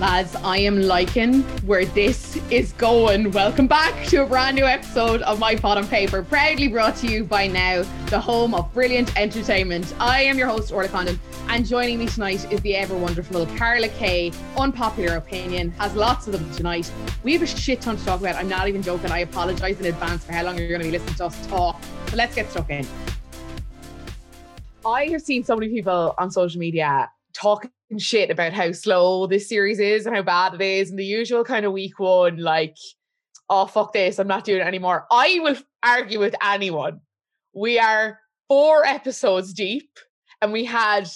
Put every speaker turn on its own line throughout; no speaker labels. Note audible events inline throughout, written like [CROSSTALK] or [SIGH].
Lads, I am liking where this is going. Welcome back to a brand new episode of My Pod on Paper, proudly brought to you by Now, the home of brilliant entertainment. I am your host, Orla Condon, and joining me tonight is the ever wonderful Carla Kay. Unpopular opinion, has lots of them tonight. We have a shit ton to talk about. I'm not even joking. I apologise in advance for how long you're going to be listening to us talk. But let's get stuck in. I have seen so many people on social media talking shit about how slow this series is and how bad it is, and the usual kind of week one, like, oh fuck this, I'm not doing it anymore. I will argue with anyone. We are four episodes deep, and we had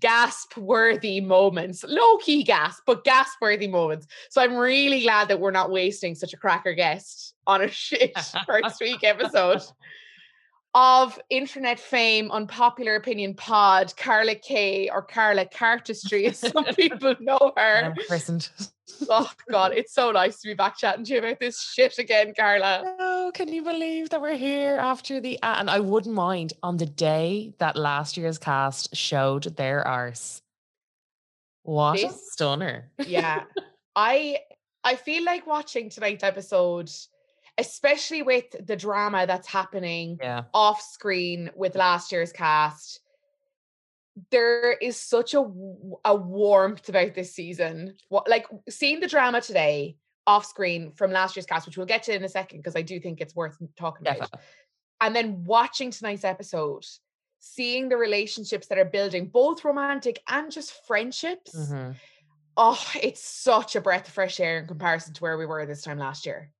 gasp worthy moments, low key gasp, but gasp worthy moments. So I'm really glad that we're not wasting such a cracker guest on a [LAUGHS] shit first week episode of internet fame, unpopular opinion pod, Carla Kay or Carla Cartistry, as some [LAUGHS] people know her.
Christened.
Oh God, it's so nice to be back chatting to you about this shit again, Carla.
Oh, can you believe that we're here after the and I wouldn't mind on the day that last year's cast showed their arse. What
This-
a stunner.
Yeah. [LAUGHS] I I feel like watching tonight's episode, especially with the drama that's happening
Yeah.
off screen with last year's cast. There is such a a warmth about this season. What like seeing the drama today off screen from last year's cast, which we'll get to in a second because I do think it's worth talking about.
Definitely.
And then watching tonight's episode, seeing the relationships that are building, both romantic and just friendships.
Mhm.
Oh, it's such a breath of fresh air in comparison to where we were this time last year.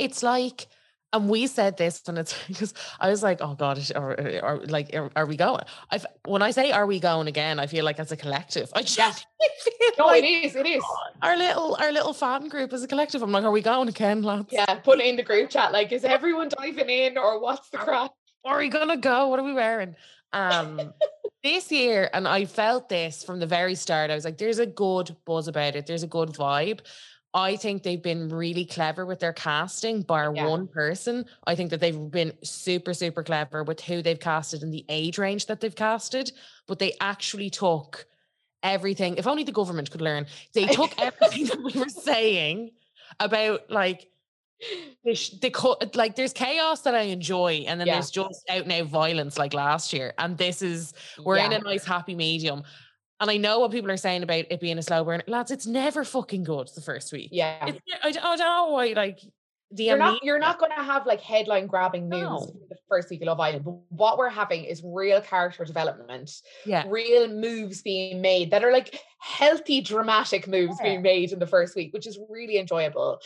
It's like, and we said this, and it's [LAUGHS] because I was like, oh God, or, or like, are, are we going? I've when I say, are we going again? I feel like as a collective, I just [LAUGHS] feel
No,
like
it is, it is.
our little our little fan group as a collective. I'm like, are we going again, lads?
Yeah, put it in the group chat. Like, is everyone diving in or what's the crack?
are we gonna go? What are we wearing? Um [LAUGHS] this year, and I felt this from the very start. I was like, there's a good buzz about it, there's a good vibe. I think they've been really clever with their casting, bar
Yeah.
one person. I think that they've been super, super clever with who they've casted and the age range that they've casted, but they actually took everything. If only the government could learn, they [LAUGHS] took everything that we were saying about like the, sh- the co- like there's chaos that I enjoy, and then
Yeah.
there's just out and out violence like last year. And this is we're in a nice happy medium. And I know what people are saying about it being a slow burn. Lads, it's never fucking good the first week.
Yeah.
It's, I, don't- know why, like, the
You're not you're not gonna have like headline grabbing news
No.
the first week of Love Island, but what we're having is real character development,
yeah.
real moves being made that are like healthy, dramatic moves
Yeah.
being made in the first week, which is really enjoyable.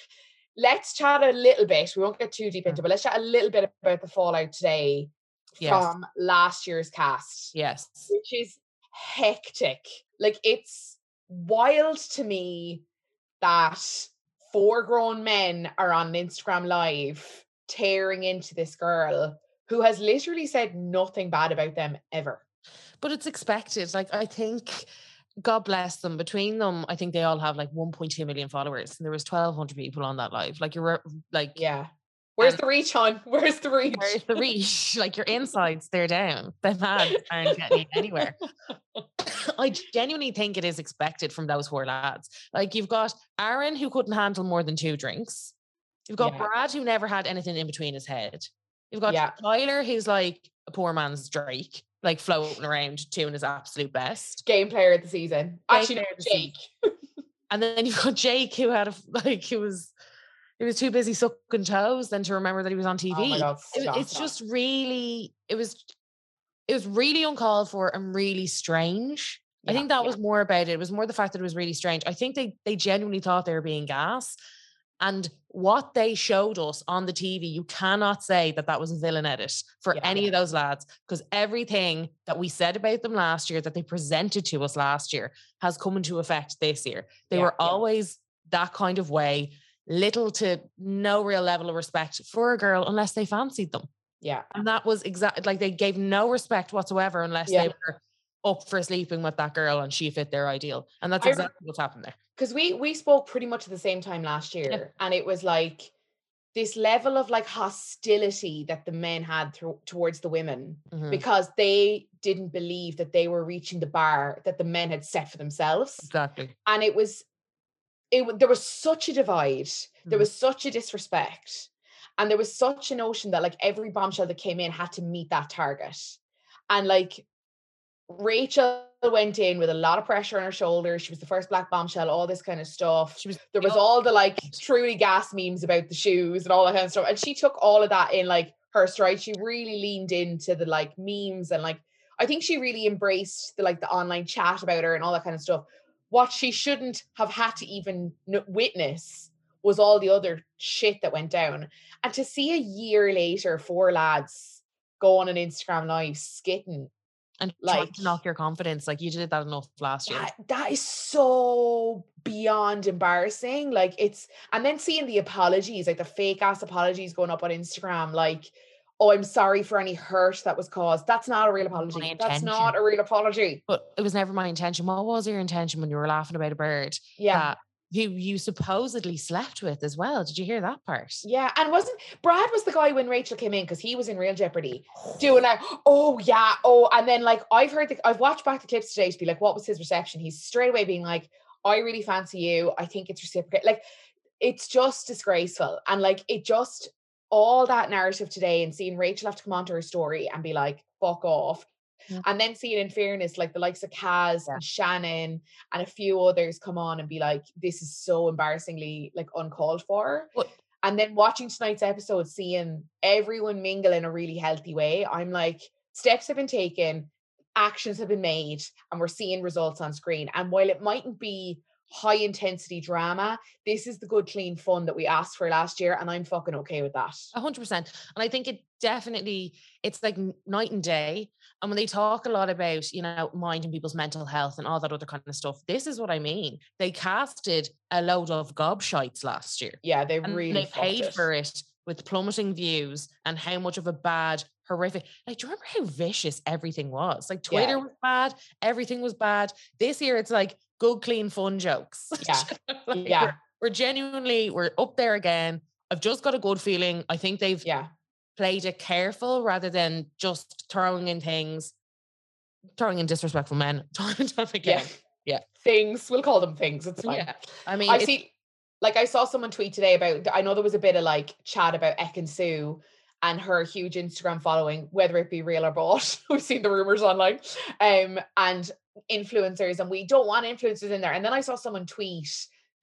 Let's chat a little bit. We won't get too deep into, it, but let's chat a little bit about the fallout today
Yes.
from last year's cast.
Yes.
which is hectic. Like it's wild to me that four grown men are on Instagram live tearing into this girl who has literally said nothing bad about them ever.
But it's expected. Like, I think, God bless them. Between them, I think they all have like 1.2 million followers. And there was 1,200 people on that live. Like, you're re- like,
Yeah. [LAUGHS] Where's the reach on? Where's the reach?
Where's the reach? like your insides, they're down. The man aren't getting you anywhere. [LAUGHS] I genuinely think it is expected from those four lads. Like you've got Aaron who couldn't handle more than two drinks. You've got
Yeah.
Brad who never had anything in between his head. You've got
Yeah.
Tyler who's like a poor man's Drake, like floating around doing his absolute best.
Game player of the season.
Game
Actually, no, Jake.
And then you've got Jake who had a [LAUGHS] like he was he was too busy sucking toes than to remember that he was on TV
Oh god,
it- it's
stop.
just really it was it was really uncalled for and really strange i think that
yeah.
was more about it it was more the fact that it was really strange i think they they genuinely thought they were being gas and what they showed us on the tv you cannot say that that was a villain edit for
Yeah,
any
yeah.
of those lads because everything that we said about them last year that they presented to us last year has come into effect this year they
Yeah,
were
yeah.
always that kind of way little to no real level of respect for a girl unless they fancied them.
Yeah.
And that was exactly like they gave no respect whatsoever unless
Yeah.
they were up for sleeping with that girl and she fit their ideal. And that's exactly what's happened there.
because we we spoke pretty much at the same time last year and it was like this level of like hostility that the men had thro- towards the women
Mhm.
because they didn't believe that they were reaching the bar that the men had set for themselves
Exactly.
and it was it there was such a divide. There
Mhm.
was such a disrespect. And there was such a notion that like every bombshell that came in had to meet that target. And like Rachel went in with a lot of pressure on her shoulders. She was the first black bombshell, all this kind of stuff.
She was
There was all the like truly gas memes about the shoes and all that kind of stuff. And she took all of that in like her stride. She really leaned into the like memes and like I think she really embraced the like the online chat about her and all that kind of stuff. What she shouldn't have had to even witness was all the other shit that went down. And to see a year later, four lads go on an Instagram live skitting
and
like-
to knock your confidence. Like you did that enough last year.
that, that is so beyond embarrassing. Like it's and then seeing the apologies, like the fake ass apologies going up on Instagram, like, oh, I'm sorry for any hurt that was caused. That's not a real apology. That's not a real apology.
But it was never my intention. What was your intention when you were laughing about a bird
Yeah.
who you supposedly slept with as well? Did you hear that part?
Yeah, and wasn't Brad was the guy when Rachel came in because he was in Real Jeopardy [SIGHS] doing like, oh yeah, oh, and then like I've heard the I've watched back the clips today to be like, what was his reception? He's straight away being like, I really fancy you. I think it's reciprocate. Like, it's just disgraceful, and like it just all that narrative today, and seeing Rachel have to come onto her story and be like, fuck off.
Yeah.
And then seeing in fairness, like the likes of Kaz
Yeah.
and Shannon and a few others come on and be like, this is so embarrassingly like uncalled for.
But-
And then watching tonight's episode, seeing everyone mingle in a really healthy way, I'm like, steps have been taken, actions have been made, and we're seeing results on screen. And while it mightn't be high intensity drama, this is the good, clean fun that we asked for last year. And I'm fucking okay with that.
A hundred percent. And I think it definitely it's like night and day. And when they talk a lot about, you know, minding people's mental health and all that other kind of stuff, this is what I mean. They casted a load of gobshites last year.
Yeah, they
And
really
they paid
it.
for it with plummeting views and how much of a bad, horrific. Like, do you remember how vicious everything was? Like
Yeah.
Twitter was bad, everything was bad. This year it's like good, clean, fun jokes. [LAUGHS]
Yeah.
Like,
Yeah.
We're, we're genuinely, we're up there again. I've just got a good feeling. I think they've
Yeah.
played it careful rather than just throwing in things, throwing in disrespectful men [LAUGHS] time and time again. Yeah.
Things. We'll call them things. It's fine.
Yeah. I mean,
I see, like, I saw someone tweet today about, I know there was a bit of like chat about Ekin-Su and her huge Instagram following, whether it be real or bought. [LAUGHS] We've seen the rumors online. Um, and influencers, and we don't want influencers in there. And then I saw someone tweet,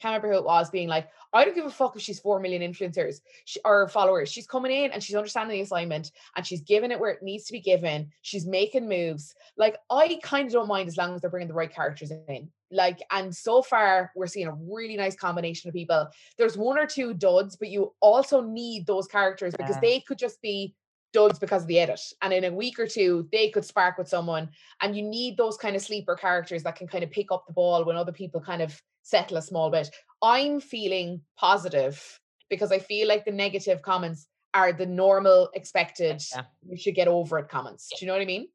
can't remember who it was, being like, I don't give a fuck if she's 4 million influencers or followers. She's coming in and she's understanding the assignment and she's giving it where it needs to be given. She's making moves. Like, I kind of don't mind as long as they're bringing the right characters in. Like, and so far, we're seeing a really nice combination of people. There's one or two duds, but you also need those characters because
Yeah.
they could just be duds because of the edit. And in a week or two, they could spark with someone. And you need those kind of sleeper characters that can kind of pick up the ball when other people kind of settle a small bit. I'm feeling positive because I feel like the negative comments are the normal, expected,
Yeah.
you should get over it comments. Do you know what I mean?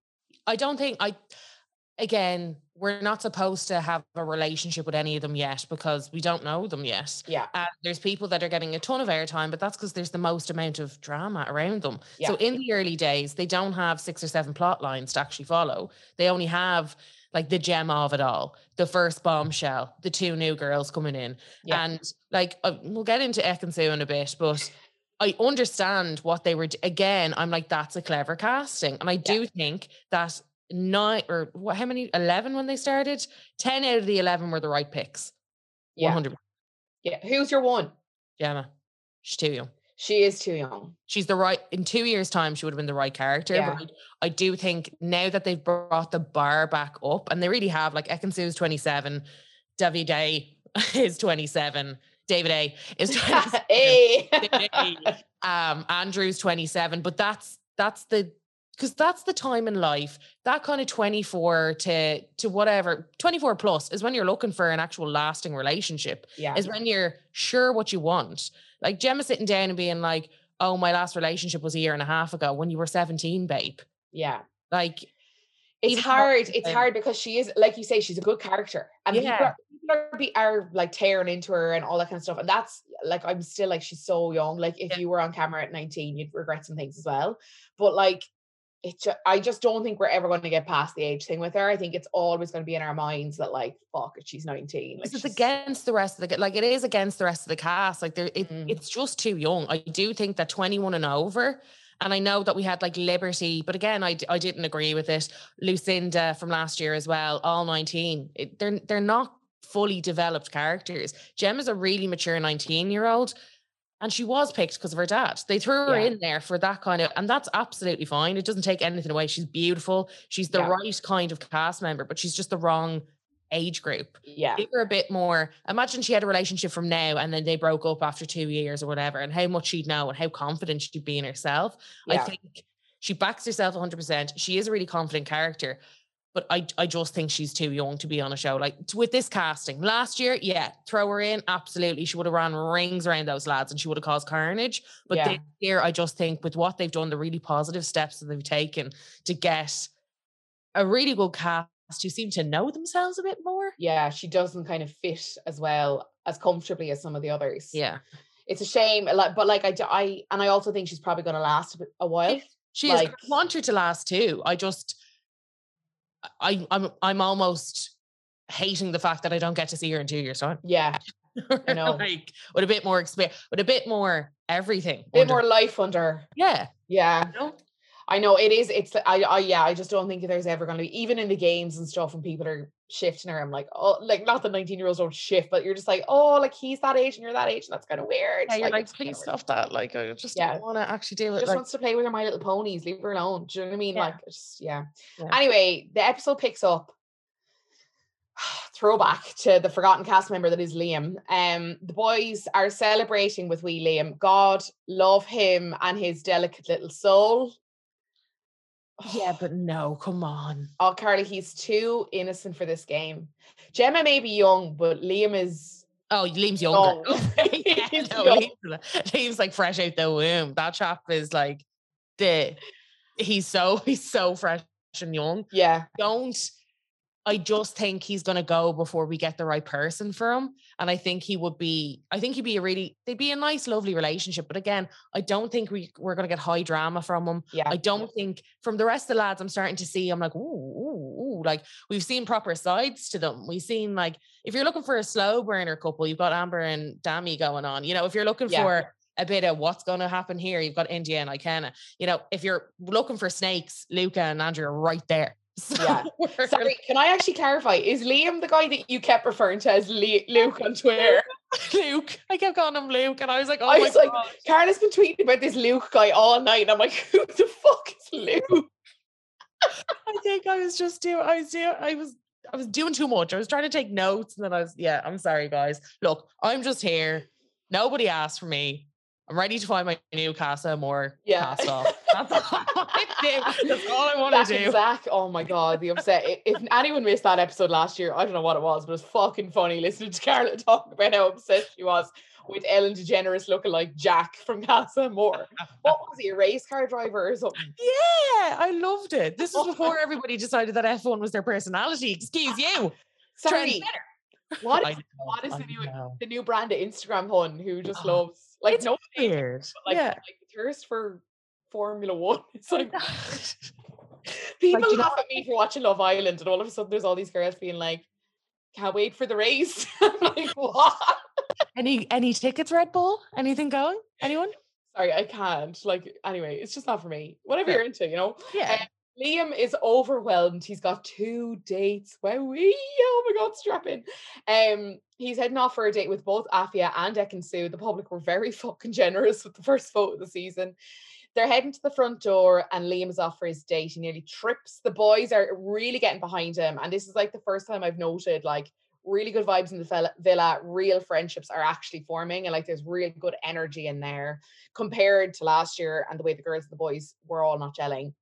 I don't think I again, we're not supposed to have a relationship with any of them yet because we don't know them yet.
Yeah.
Uh, there's people that are getting a ton of airtime, but that's because there's the most amount of drama around them.
Yeah.
So in the early days, they don't have six or seven plot lines to actually follow. They only have like the gem of it all, the first bombshell, the two new girls coming in,
Yeah.
and like uh, we'll get into Ekin-Su in a bit, but. I understand what they were. Again, I'm like, that's a clever casting, and I do think that nine or what? How many? Eleven when they started. Ten out of the eleven were the right picks.
Yeah.
hundred.
Yeah. Who's your one?
Gemma, she's too young.
She is too young.
She's the right. In two years' time, she would have been the right character.
Yeah.
But I, I do think now that they've brought the bar back up, and they really have. Like Ekin-Su's twenty seven, Davide [LAUGHS] is twenty seven, David A is [LAUGHS] twenty seven.
hey.
Hey. um andrew's 27 but that's that's the because that's the time in life that kind of 24 to to whatever 24 plus is when you're looking for an actual lasting relationship
yeah.
is when you're sure what you want like gemma sitting down and being like oh my last relationship was a year and a half ago when you were 17 babe
Yeah.
like
It's hard.
it's
hard because she is, like you say, she's a good character, and people,
Yeah.
are, people are, be, are like tearing into her and all that kind of stuff. And that's like I'm still like she's so young. Like if
Yeah.
you were on camera at 19, you'd regret some things as well. But like I just don't think we're ever going to get past the age thing with her. I think it's always going to be in our minds that like, fuck it, she's 19. Like,
it's
she's-
against the rest of the like it is against the rest of the cast. Like there, it,
Mm.
it's just too young. I do think that 21 and over. And I know that we had like Liberty, but again, I, I didn't agree with it. Lucinda from last year as well, all 19. It, they're they're not fully developed characters. Gemma's a really mature 19 year old, and she was picked because of her dad. They threw her
Yeah.
in there for that kind of, and that's absolutely fine. It doesn't take anything away. She's beautiful. She's the
Yeah.
right kind of cast member, but she's just the wrong age group
yeah.
give her a bit more. Imagine she had a relationship from now and then they broke up after two years or whatever, and how much she'd know and how confident she'd be in herself. I think she backs herself 100%. She is a really confident character, but I, I just think she's too young to be on a show. Like with this casting, last year, yeah, throw her in. Absolutely. She would have run rings around those lads and she would have caused carnage. But
Yeah.
this year, I just think with what they've done, the really positive steps that they've taken to get a really good cast who seem to know themselves a bit more.
yeah, she doesn't kind of fit as well as comfortably as some of the others.
Yeah.
It's a shame. Like, but like I, I, and I also think she's probably going to last a, while.
She is. I want her to last too. I just, I, I'm, I'm almost hating the fact that I don't get to see her in two years' time.
Yeah, [LAUGHS] I know.
like with a bit more experience, with a bit more everything.
A bit
under-
more life under.
yeah.
Yeah,
you know?
I know it is. It's I, I yeah. I just don't think there's ever going to be even in the games and stuff when people are shifting her. I'm like, oh, like not the 19 year olds don't shift, but you're just like, oh, like he's that age and you're that age, and that's kind of weird.
Yeah, you're like,
kinda
please stop that. Like, I just
Yeah.
don't want to actually deal with
Just
like,
wants to play with her My Little Ponies. Leave her alone. Do you know what I mean?
Yeah.
Like, just yeah.
Yeah.
Anyway, the episode picks up. [SIGHS] Throwback to the forgotten cast member that is Liam. Um, the boys are celebrating with wee Liam. God love him and his delicate little soul.
Yeah, but [SIGHS] no, come on.
Oh, Carly, he's too innocent for this game. Gemma may be young, but Liam is
Oh, Liam's younger. [LAUGHS] [LAUGHS] yeah,
He's
no,
young.
Liam's, Liam's like fresh out the womb. That chap is like the he's so [LAUGHS] he's so fresh and young.
Yeah,
Don't I just think he's gonna go before we get the right person for him. And I think he would be, I think he'd be a really, they'd be a nice, lovely relationship. But again, I don't think we, we're gonna get high drama from him.
yeah.
I don't think from the rest of the lads, I'm starting to see, I'm like, ooh, ooh, ooh, like we've seen proper sides to them. We've seen like, if you're looking for a slow burner couple, you've got Amber and Dami going on. You know, if you're looking
Yeah.
for a bit of what's going to happen here, you've got Indiyah and Ikenna. You know, if you're looking for snakes, Luca and Andrew are right there. So
Yeah. [LAUGHS] Sorry, can I actually clarify? Is Liam the guy that you kept referring to as Le- Luke on Twitter? [LAUGHS]
Luke. I kept calling him Luke, and I was like, oh
I was like,
god.
Carla's been tweeting about this Luke guy all night, and I'm like, [LAUGHS] who the fuck is Luke?
I think I was just doing. I was doing. I was. I was doing too much. I was trying to take notes, and then I was. Yeah, I'm sorry, guys. Look, I'm just here. Nobody asked for me. I'm ready to find my new Casa Amor
Yeah.
off. [LAUGHS] That's all I want to do. That's all I want
Zach
to do.
Zach, oh my god, the upset. If anyone missed that episode last year, I don't know what it was, but it was fucking funny listening to [LAUGHS] Carla talk about how upset she was with Ellen DeGeneres looking like Jack from Casa Amor. What was he, a race car driver or something?
Yeah, I loved it. This was [LAUGHS] before everybody decided that F1 was their personality. Excuse you.
Sorry, what is,
know,
what is the new the new brand of Instagram hun who just
Oh,
loves like
it's
no
Weird.
like,
yeah.
like the thirst for Formula One. [LAUGHS] It's like [LAUGHS] people
know
laugh at me for watching Love Island, and all of a sudden there's all these girls being like, "Can't wait for the race." [LAUGHS] Like, what?
Any any tickets, Red Bull? Anything going? Anyone?
Sorry, I can't. Like, anyway, it's just not for me. Whatever
Fair.
you're into, you know.
Yeah.
Um, Liam is overwhelmed. He's got two dates. Wowee! [LAUGHS] Oh my god, strap in. Um, he's heading off for a date with both Afia and Ekin-Su. The public were very [LAUGHS] fucking generous with the first vote of the season. They're heading to the front door, and Liam is off for his date. He nearly trips. The boys are really getting behind him, and this is like the first time I've noted like really good vibes in the villa. Real friendships are actually forming, and like there's real good energy in there compared to last year and the way the girls and the boys were all not gelling.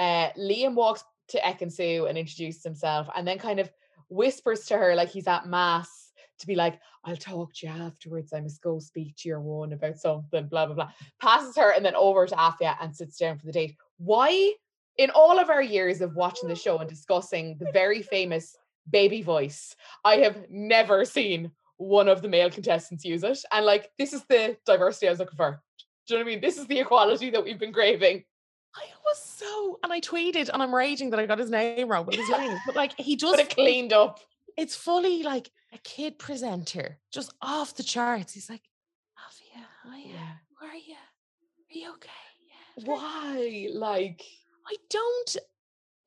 Uh, Liam walks to Ekin and introduces himself, and then kind of whispers to her like he's at mass to be like, "I'll talk to you afterwards. I must go speak to your one about something." Blah blah blah. Passes her and then over to Afia and sits down for the date. Why? In all of our years of watching the show and discussing the very famous baby voice, I have never seen one of the male contestants use it. And like, this is the diversity I was looking for. Do you know what I mean? This is the equality that we've been craving.
I was so, and I tweeted, and I'm raging that I got his name wrong, but his [LAUGHS] name, but like he does,
But it cleaned up.
it's fully like a kid presenter, just off the charts. He's like, Avia, hiya, how are you? Are you okay? Yeah.
Why? Like,
I don't.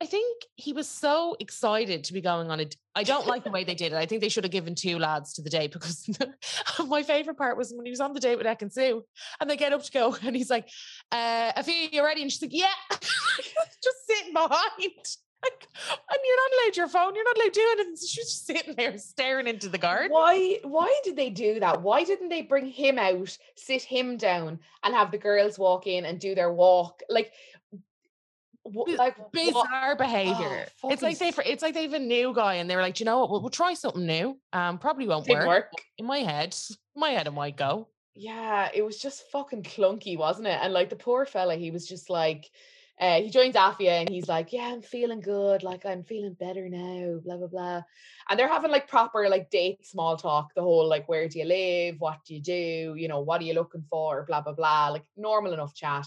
I think he was so excited to be going on it. I don't like the way they did it. I think they should have given two lads to the date because [LAUGHS] my favorite part was when he was on the date with Ekin-Su and they get up to go [LAUGHS] and he's like, uh, Afia, you ready? And she's like, yeah. [LAUGHS] just sitting behind. Like, and you're not allowed your phone. You're not allowed to do anything. She's just sitting there staring into the garden.
why? Why did they do that? Why didn't they bring him out, sit him down, and have the girls walk in and do their walk? Like, like what-
bizarre behavior. it's like they for it's like they've a new guy and they were like, "Do you know what? We'll, we'll try something new. Um, probably won't work.
work.
In my head, in my head, it might go.
Yeah, it was just fucking clunky, wasn't it? And like the poor fella, he was just like, uh, he joins Afia and he's like, Yeah, I'm feeling good. Like, I'm feeling better now, blah, blah, blah. And they're having like proper like date small talk, the whole like, Where do you live? What do you do? You know, what are you looking for? Blah, blah, blah. Like, normal enough chat.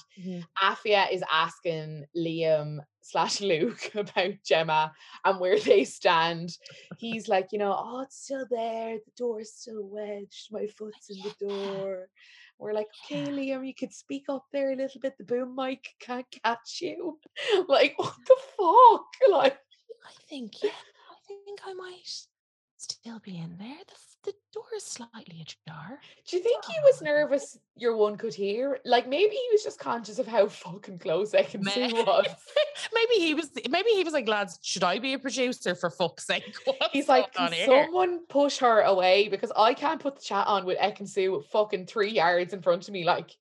Afia is asking Liam slash [LAUGHS] Luke about Gemma and where they stand. He's like, you know, oh, it's still there. The door's still wedged. My foot's in the [LAUGHS] door. We're like, okay. Liam, you could speak up there a little bit. The boom mic can't catch you. [LAUGHS] like, what the fuck? [LAUGHS] Like,
I think, yeah, I think I might still be in there. The, the door is slightly ajar.
do you think he was nervous your one could hear? Like, maybe he was just conscious of how [LAUGHS] fucking close I can see
Ma-
was. [LAUGHS]
maybe he was. Maybe he was like, lads, should I be a producer for fuck's sake? [LAUGHS] What's
He's like, can
on here?"
someone push her away because I can't put the chat on with Ekin-Su fucking three yards in front of me. Like,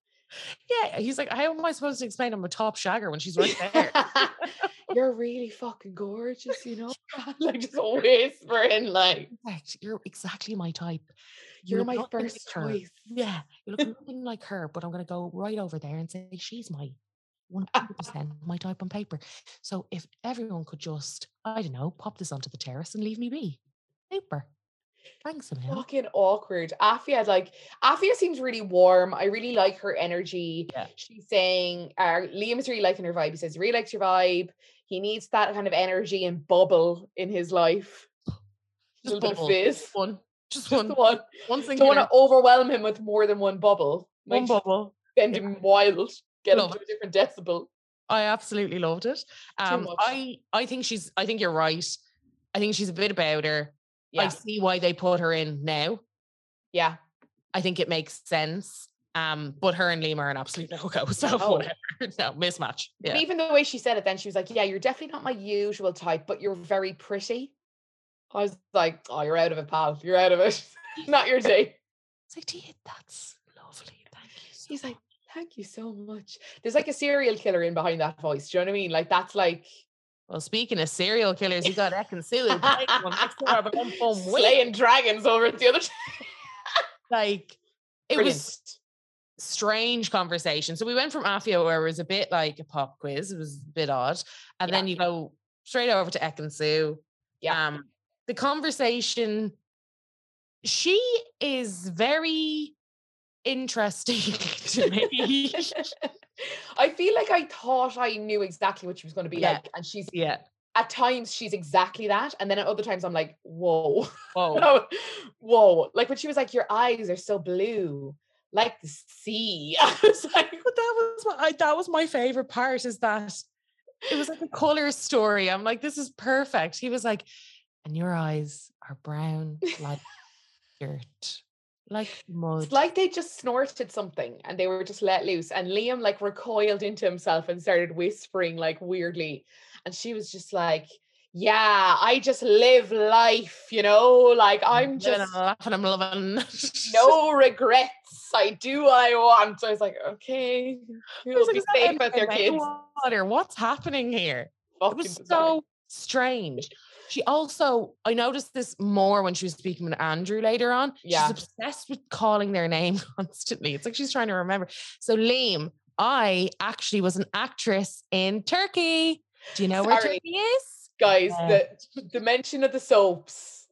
Yeah, he's like, how am I supposed to explain I'm a top shagger when she's right there? [LAUGHS]
you're really fucking gorgeous, you know? [LAUGHS] [LAUGHS] like just whispering, like,
You're exactly my type. You
you're my first
like
choice.
Yeah, you look nothing like her, but I'm going to go right over there and say she's my 100% my type on paper. So if everyone could just, I don't know, pop this onto the terrace and leave me be. Super. Thanks.
Fucking awkward. Afia, like, Afia seems really warm. I really like her energy.
Yeah.
She's saying, uh, Liam is really liking her vibe. He says, he really likes your vibe. He needs that kind of energy and bubble in his life. A [GASPS]
Just
little bit of
bubble.
fizz.
One. Just
Just
one.
the one.
One
Don't want to overwhelm him with more than one bubble.
One bubble.
send him wild. Get him
Love
to a different decibel.
I absolutely loved it. Um. I I think she's. I think you're right. I think she's a bit about her. I see why they put her in now.
Yeah.
I think it makes sense. Um, but her and Liam are an absolute [LAUGHS] no go. So
No.
whatever. [LAUGHS] No mismatch.
But
Yeah.
even the way she said it, then she was like, Yeah, you're definitely not my usual type, but you're very pretty. I was like, Oh, you're out of it, pal. You're out of it. [LAUGHS] not your day.
It's like, "Gee, that's lovely. Thank you. So
He's like. Thank you so much. There's like a serial killer in behind that voice. Do you know what I mean? Like, that's like
well, speaking of serial killers, you got Ekin-Su who next door, but one phone way.
slaying dragons over at the other. [LAUGHS]
Like it
Brilliant.
was strange conversation. So we went from Afia where it was a bit like a pop quiz. It was a bit odd. And
Yeah.
then you go straight over to Ekin-Su.
Yeah.
Um, the conversation, she is very interesting [LAUGHS] to me. [LAUGHS]
I feel like I thought I knew exactly what she was going to be
Yeah.
like, and she's
yeah.
at times she's exactly that, and then at other times I'm like, whoa, [LAUGHS]
Whoa.
whoa, like when she was like, your eyes are so blue, like the sea. [LAUGHS] I was like,
But that was what I, that was my favorite part is that it was like a color story. I'm like, this is perfect. He was like, and your eyes are brown like [LAUGHS] dirt, like mud.
it's like they just snorted something and they were just let loose, and Liam like recoiled into himself and started whispering like weirdly, and she was just like. Yeah, I just live life, you know, like I'm just
and laughing, I'm loving. [LAUGHS]
no regrets. I do what I want. So I was like, okay, you'll
like,
be safe with your kids.
Water? What's happening here? It was
bizarre.
so strange. She also, I noticed this more when she was speaking with Andrew later on.
Yeah.
She's obsessed with calling their name [LAUGHS] constantly. It's like she's trying to remember. So, Liam, I actually was an actress in Turkey. Do you know where
Sorry.
Turkey is?
guys,
Yeah.
the the mention of the soaps.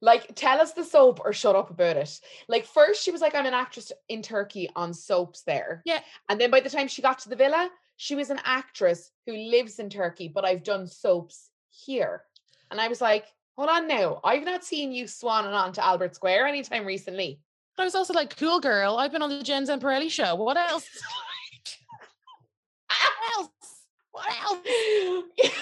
Like, tell us the soap or shut up about it. Like, first she was like, I'm an actress in Turkey on soaps there.
Yeah.
And then by the time she got to the villa, she was an actress who lives in Turkey, but I've done soaps here. And I was like, hold on now. I've not seen you swanning on to Albert Square anytime recently.
But I was also like, cool girl. I've been on the Jen Zamparelli show. [LAUGHS] What else? what else? What else?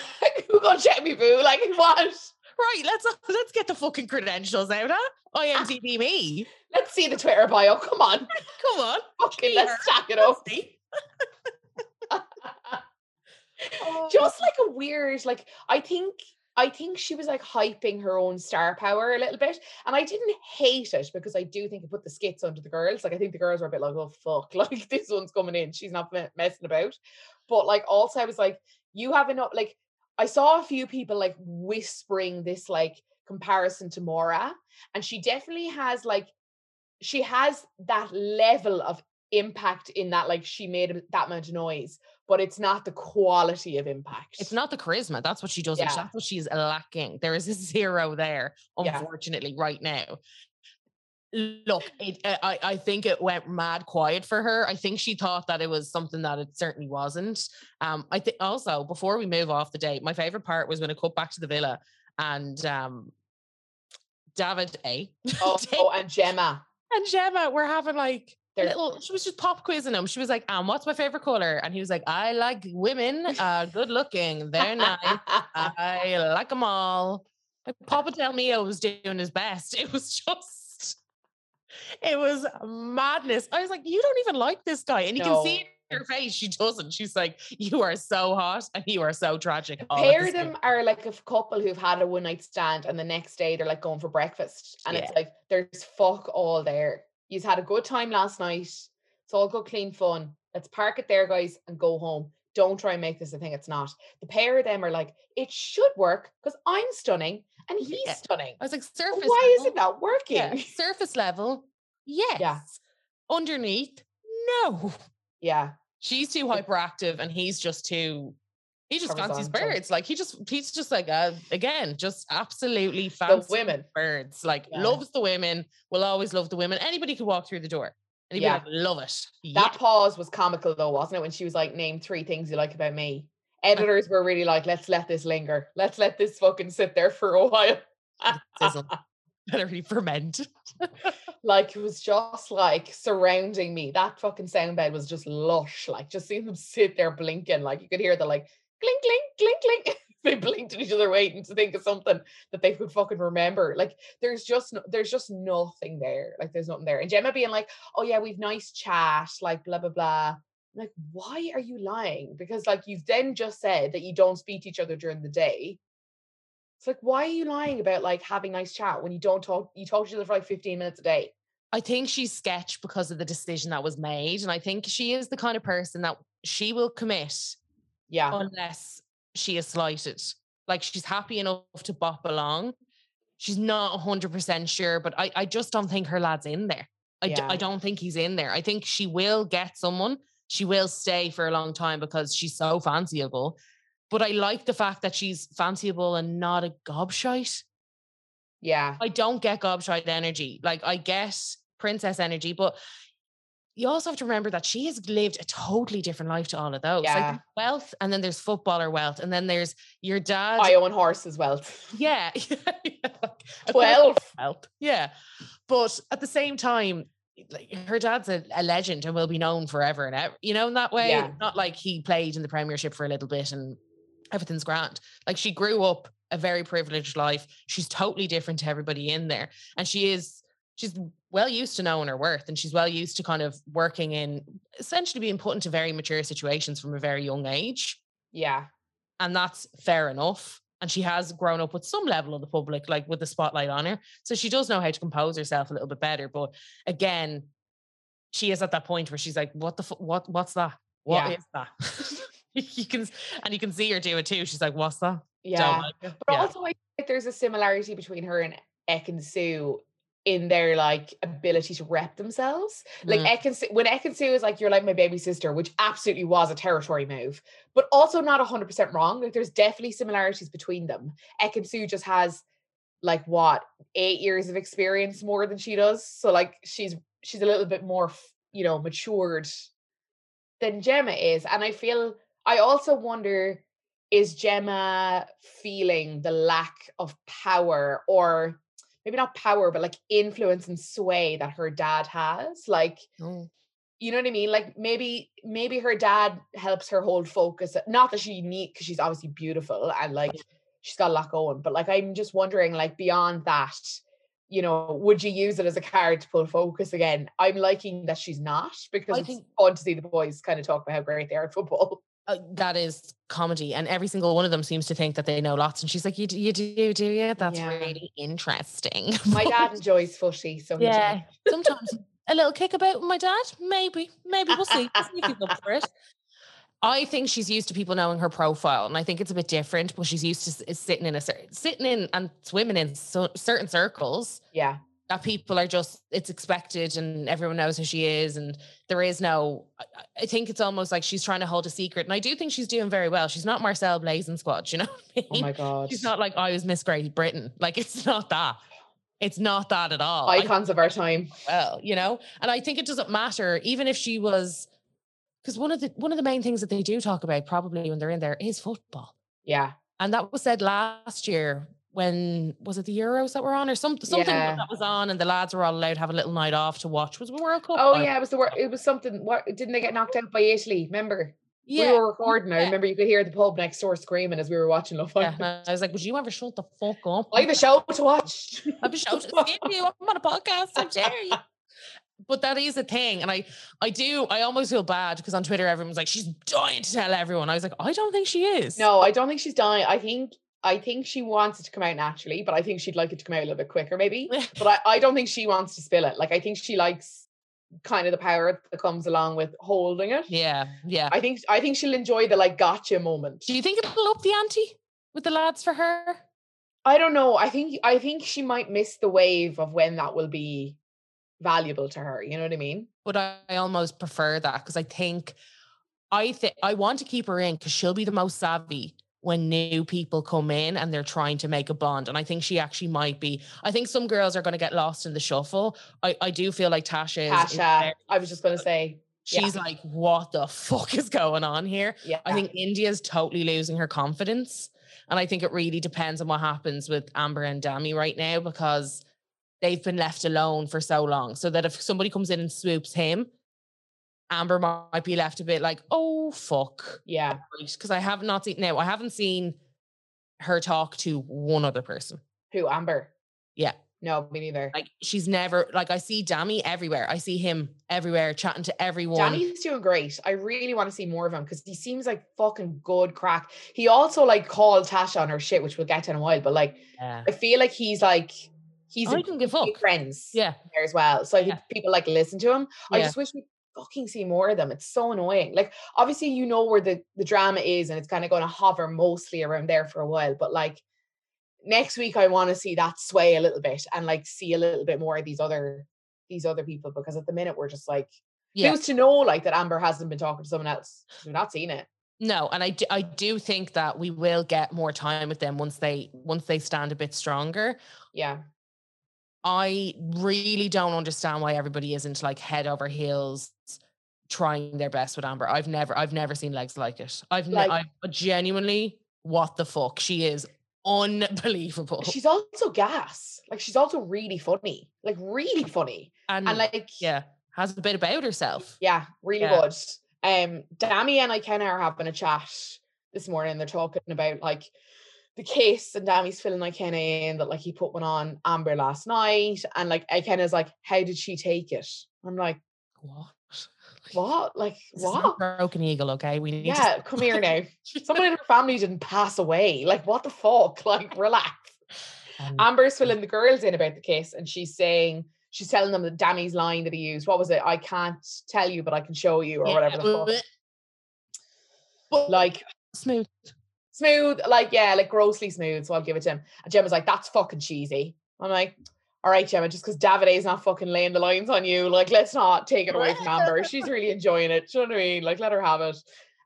Who gonna check me, boo? Like what?
Right, let's [LAUGHS] let's get the fucking credentials out, huh? IMDb me. [LAUGHS]
Let's see the Twitter bio. Come on.
Come on.
Okay, let's stack it up.
Oh.
Just like a weird, like I think I think she was like hyping her own star power a little bit. And I didn't hate it because I do think it put the skits under the girls. Like I think the girls were a bit like, oh fuck, [LAUGHS] like this one's coming in. She's not messing about. But like also I was like, you have enough like I saw a few people like whispering this like comparison to Maura. And she definitely has like she has that level of impact in that like she made that much noise but it's not the quality of impact
It's not the charisma. That's what she doesn't.
Yeah.
That's what she's lacking. There is a [LAUGHS] zero there,
Yeah.
unfortunately, right now. Look, it, I, I think it went mad quiet for her. I think she thought that it was something that it certainly wasn't. Um, I think also before we move off the date, my favorite part was when it cut back to the villa and um, David A. [LAUGHS]
oh, oh, and gemma
and Gemma were having like little. She was just pop quizzing him. She was like, "Um, what's my favorite color?" And he was like, "I like women. [LAUGHS] Uh, good looking. They're nice. I like them all." Like Papa Del Mio was doing his best. [LAUGHS] It was just, it was madness. I was like, "You don't even like this guy," and you can see in her face. She doesn't. She's like, "You are so hot and you are so tragic."
pair of them are like a couple who've had a one night stand and the next day they're like going for breakfast and
Yeah.
it's like there's fuck all there you've had a good time last night. It's all good clean fun. Let's park it there guys and go home. Don't try and make this a thing it's not. The pair of them are like it should work because i'm stunning and he's
Yeah.
stunning.
I was like, "Surface."
why is it not working?
yeah, [LAUGHS] surface level, yes. Underneath, no.
yeah.
She's too hyperactive and he's just too he just fancies birds like he just he's just like uh again just absolutely fancies
women.
birds like
Yeah.
loves the women will always love the women anybody could walk through the door and he'd
Yeah.
be like love it
That
yeah.
pause was comical though, wasn't it? When she was like, name three things you like about me. Editors were really like, let's let this linger. Let's let this fucking sit there for a while.
let it really ferment [LAUGHS]
like it was just like surrounding me. That fucking sound bed was just lush. Like just seeing them sit there blinking. Like you could hear the like clink, clink, clink, clink. [LAUGHS] they blinked at each other waiting to think of something that they could fucking remember. Like there's just no, there's just nothing there. Like there's nothing there. And Gemma being like, oh yeah, we've nice chat, like blah blah blah. I'm like, why are you lying? Because like you've then just said that you don't speak to each other during the day. It's like, why are you lying about like having nice chat when you don't talk? You talk to each other for like 15 minutes a day.
i think she's sketch because of the decision that was made and i think she is the kind of person that she will commit
Yeah.
unless she is slighted. Like she's happy enough to bop along. She's not 100% sure, but I, I just don't think her lad's in there. I, d-
Yeah.
I don't think he's in there. I think she will get someone. She will stay for a long time because she's so fanciable. But I like the fact that she's fanciable and not a gobshite.
Yeah.
I don't get gobshite energy. Like I get princess energy, but you also have to remember that she has lived a totally different life to all of those.
Yeah.
there's wealth, and then there's footballer wealth, and then there's your dad.
I own horses wealth.
yeah, [LAUGHS]
12.
wealth. Yeah, but at the same time, like her dad's a, a legend and will be known forever and ever. You know, in that way,
Yeah.
not like he played in the Premiership for a little bit and everything's grand. Like she grew up a very privileged life. She's totally different to everybody in there, and she is. She's well used to knowing her worth, and she's well used to kind of working in essentially being put into very mature situations from a very young age
Yeah.
and that's fair enough. And she has grown up with some level of the public, like with the spotlight on her. So she does know how to compose herself a little bit better. But again, she is at that point where she's like, "What the fu- what? What's that? What is
Yeah.
that?" [LAUGHS] you can, and you can see her do it too. She's like, "What's that?"
Yeah.
like.
But
Yeah.
also, I think there's a similarity between her and Ekin-Su in their like ability to rep themselves. Like
Mm.
Ek Sue, when Ekin-Su is like, you're like my baby sister, which absolutely was a territory move, but also not 100% wrong. Like there's definitely similarities between them. Ekin-Su just has like what, eight years of experience more than she does. So like she's, she's a little bit more, you know, matured than Gemma is. And I feel I also wonder is Gemma feeling the lack of power or maybe not power, but like influence and sway that her dad has? Like,
Oh.
you know what I mean? Like maybe maybe her dad helps her hold focus. Not that she need because she's obviously beautiful and like she's got a lot going, but like I'm just wondering, like beyond that, you know, would you use it as a card to pull focus again? I'm liking that she's not because
I
it's
think-
fun to see the boys kind of talk about how great they are at football.
Uh, that is comedy, and every single one of them seems to think that they know lots. And she's like, "You do, you do, do you? That's
Yeah.
really interesting." [LAUGHS]
My dad enjoys footy, so
yeah, sometimes a little kick about with my dad. Maybe, maybe we'll see. See if he's up for it. I think she's used to people knowing her profile, and I think it's a bit different. But she's used to sitting in a cer- sitting in and swimming in so, certain circles
yeah,
that people are just it's expected, and everyone knows who she is, and there is no. I, think it's almost like she's trying to hold a secret, and I do think she's doing very well. She's not Marcel Blazing squad, you know. I
oh my god,
She's not like I was Miss Great Britain. Like it's not that. It's not that at all.
Icons of our time.
well, you know, and I think it doesn't matter, even if she was, because one of the one of the main things that they do talk about probably when they're in there is football,
Yeah,
and that was said last year when was it the Euros that were on or some, something
Yeah.
that was on, and the lads were all allowed to have a little night off to watch. Was it World Cup?
Oh
I-
yeah, it was the World. it was something. What didn't they get knocked out by Italy? Remember?
yeah.
We were recording. I remember you could hear the pub next door screaming as we were watching Love
yeah,
Island.
and I was like, "Would you ever shut the fuck up?"
I have a show to watch.
I've been shouting, "Excuse you, [LAUGHS] I'm on a podcast. Dare you?" But that is a thing, and I, I do, I almost feel bad because on Twitter everyone's like, "She's dying to tell everyone." I was like, "I don't think she is."
No, I don't think she's dying. I think I think she wants it to come out naturally, but I think she'd like it to come out a little bit quicker, maybe. [LAUGHS] But I, I don't think she wants to spill it. Like I think she likes kind of the power that comes along with holding it.
yeah, yeah.
I think I think she'll enjoy the like gotcha moment.
Do you think it'll up the ante with the lads for her?
I don't know. I think I think she might miss the wave of when that will be valuable to her. You know what I mean?
But I, I almost prefer that because I think I think I want to keep her in because she'll be the most savvy when new people come in and they're trying to make a bond. And I think she actually might be. I think some girls are going to get lost in the shuffle. I, I do feel like Tasha
Tasha. I was just gonna say, yeah.
she's like, what the fuck is going on here?
yeah.
I think Indiyah's totally losing her confidence. And I think it really depends on what happens with Amber and Dami right now because they've been left alone for so long. So that if somebody comes in and swoops him, Amber might be left a bit like, oh, fuck.
yeah.
Because I have not seen, now I haven't seen her talk to one other person.
Who Amber?
Yeah.
No, me neither.
Like she's never, like I see Dami everywhere. I see him everywhere chatting to everyone.
Danny's doing great. I really want to see more of him because he seems like fucking good crack. He also like called Tasha on her shit, which we'll get to in a while. But like,
yeah.
I feel like he's like he's
I
a
don't give
few friends
Yeah.
there as well. So I think
Yeah.
people like listen to him. I just wish we fucking see more of them. It's so annoying. Like obviously you know where the the drama is, and it's kind of going to hover mostly around there for a while. But like next week, I want to see that sway a little bit and like see a little bit more of these other these other people because at the minute we're just like
Yeah.
who's to know like that Amber hasn't been talking to someone else. We've not seen it.
No, and I do, I do think that we will get more time with them once they once they stand a bit stronger.
Yeah.
I really don't understand why everybody isn't like head over heels trying their best with Amber. I've never I've never seen legs like it. I've ne-
Like-
I genuinely what the fuck she is unbelievable.
She's also gas. Like she's also really funny. Like really funny.
and,
And like
yeah, has a bit about herself.
Yeah, really
Yeah.
good. Um, Dami and Ikenna are having a chat this morning. They're talking about like the kiss, and Dami's filling Ikenna in that like he put one on Amber last night, and like Ikenna's like, "How did she take it?" I'm like,
What? [LAUGHS]
"What? Like
This
what?"
Broken Eagle, okay? We need to
Yeah, come here now. [LAUGHS] Someone in her family didn't pass away. Like, what the fuck? Like, relax.
Um,
Amber's filling the girls in about the kiss, and she's saying she's telling them that Dami's line that he used. What was it? I can't tell you, but I can show you, or
yeah,
whatever the fuck.
But
Like
smooth.
Smooth, like yeah, like grossly smooth. So I'll give it to him. And Gemma's like, that's fucking cheesy. I'm like, all right, Gemma, just because Davide's not fucking laying the lines on you, like let's not take it away from [LAUGHS] Amber. She's really enjoying it. Do you know what I mean? Like let her have it.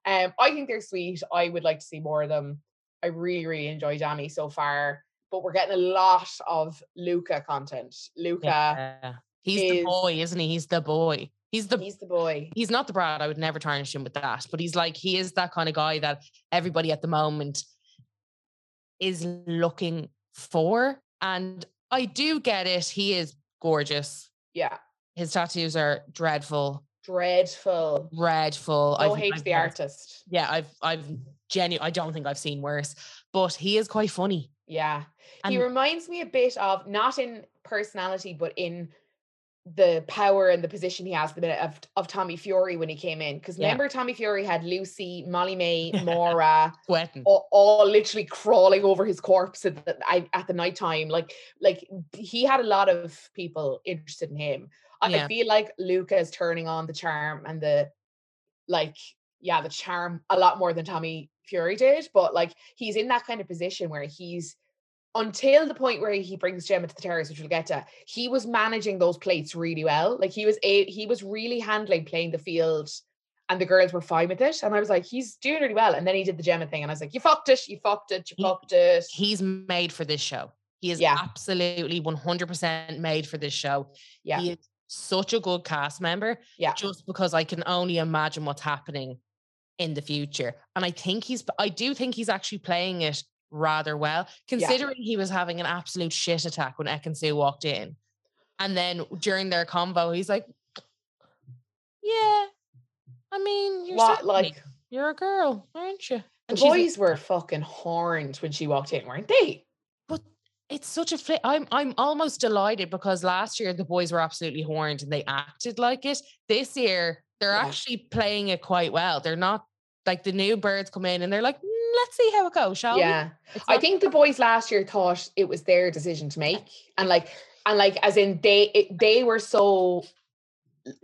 Um, I think they're sweet. I would like to see more of them. I really, really enjoy Dami so far. But we're getting a lot of Luca content. Luca,
Yeah. He's the boy, isn't he? He's the boy. He's the
He's the boy.
he's not the Brad. I would never tarnish him with that. But he's like he is that kind of guy that everybody at the moment is looking for. And I do get it. He is gorgeous.
Yeah.
His tattoos are dreadful,
Dreadful.
dreadful.
No
I've-
the artist.
Yeah, I've I've genuine. I don't think I've seen worse. But he is quite funny.
Yeah.
And he
reminds me a bit of not in personality, but in the power and the position he has the minute of, of Tommy Fury when he came in. Because
Yeah.
remember, Tommy Fury had Lucy, Molly May,
Maura,
all, all literally crawling over his corpse at the, at the night time. Like, like he had a lot of people interested in him. I, I feel like Luca is turning on the charm and the like, yeah, the charm a lot more than Tommy Fury did. But like, he's in that kind of position where he's until the point where he brings Gemma to the terrace, which we'll get to, he was managing those plates really well. Like he was a he was really handling playing the field and the girls were fine with it. And I was like, he's doing really well. And then he did the Gemma thing, and I was like, you fucked it, you fucked it, you
He-
fucked it.
He's made for this show. He is
Yeah.
absolutely 100% made for this show.
Yeah.
He is such a good cast member.
Yeah.
Just because I can only imagine what's happening in the future. And I think he's, I do think he's actually playing it rather well, considering he was having an absolute shit attack when Ekin walked in. And then during their convo, he's like, yeah, I mean, you're,
What like
you're a girl, aren't you?
the
And like,
boys were fucking horned when she walked in, weren't they?
But it's such a flip. I'm I'm almost delighted because last year the boys were absolutely horned and they acted like it. This year they're
Yeah.
actually playing it quite well. They're not like the new birds come in and they're like, "Mm, let's see how it goes, shall we?
Yeah. I think the boys last year thought it was their decision to make. And like and like as in they it, they were so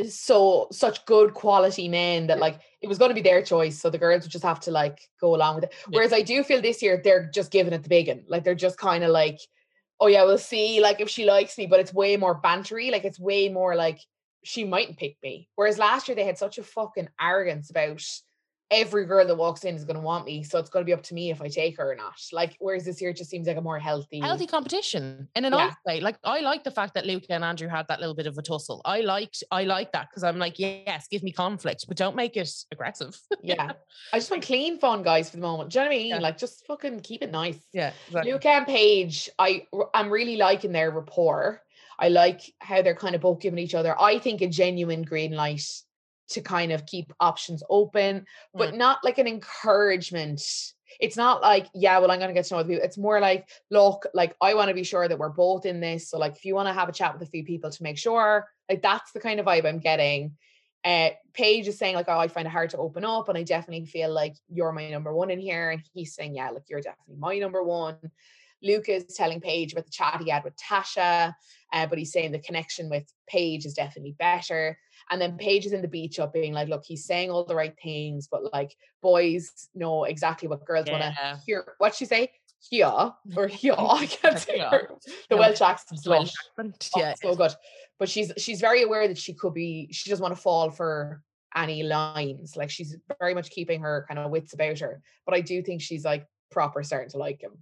so such good quality men that like it was going to be their choice so the girls would just have to like go along with it
Yeah.
whereas i do feel this year they're just giving it the big one like they're just kind of like oh yeah we'll see like if she likes me but it's way more bantery like it's way more like she mightn't pick me whereas last year they had such a fucking arrogance about every girl that walks in is going to want me so it's going to be up to me if i take her or not like whereas this year it just seems like a more healthy
healthy competition in an
Yeah.
way. Like I like the fact that Luca and Andrew had that little bit of a tussle. I liked I like that because I'm like, yes, give me conflict, but don't make it aggressive.
yeah [LAUGHS] i just want clean fun guys for the moment do you know what i mean
Yeah.
like just fucking keep it nice
yeah.
Luca and Paige, I'm really liking their rapport. I like how they're kind of both giving each other. I think a genuine green light to kind of keep options open, but not like an encouragement. It's not like, yeah, well, I'm gonna get to know other people. It's more like, look, like I want to be sure that we're both in this. So, like, if you want to have a chat with a few people to make sure, like that's the kind of vibe I'm getting. Uh, Paige is saying like, oh, I find it hard to open up, and I definitely feel like you're my number one in here, and he's saying, yeah, like you're definitely my number one. Luke is telling Paige about the chat he had with Tasha, uh, but he's saying the connection with Paige is definitely better. And then Paige is in the beach up being like, look, he's saying all the right things, but like boys know exactly what girls want to hear. What'd she say? Yeah or [LAUGHS] yeah. [LAUGHS] I can't say
Yeah.
her. The
No,
Welsh accent.
Welsh accent,
Oh,
Yeah.
so good. But she's she's very aware that she could be. She doesn't want to fall for any lines. Like she's very much keeping her kind of wits about her. But I do think she's like proper starting to like him.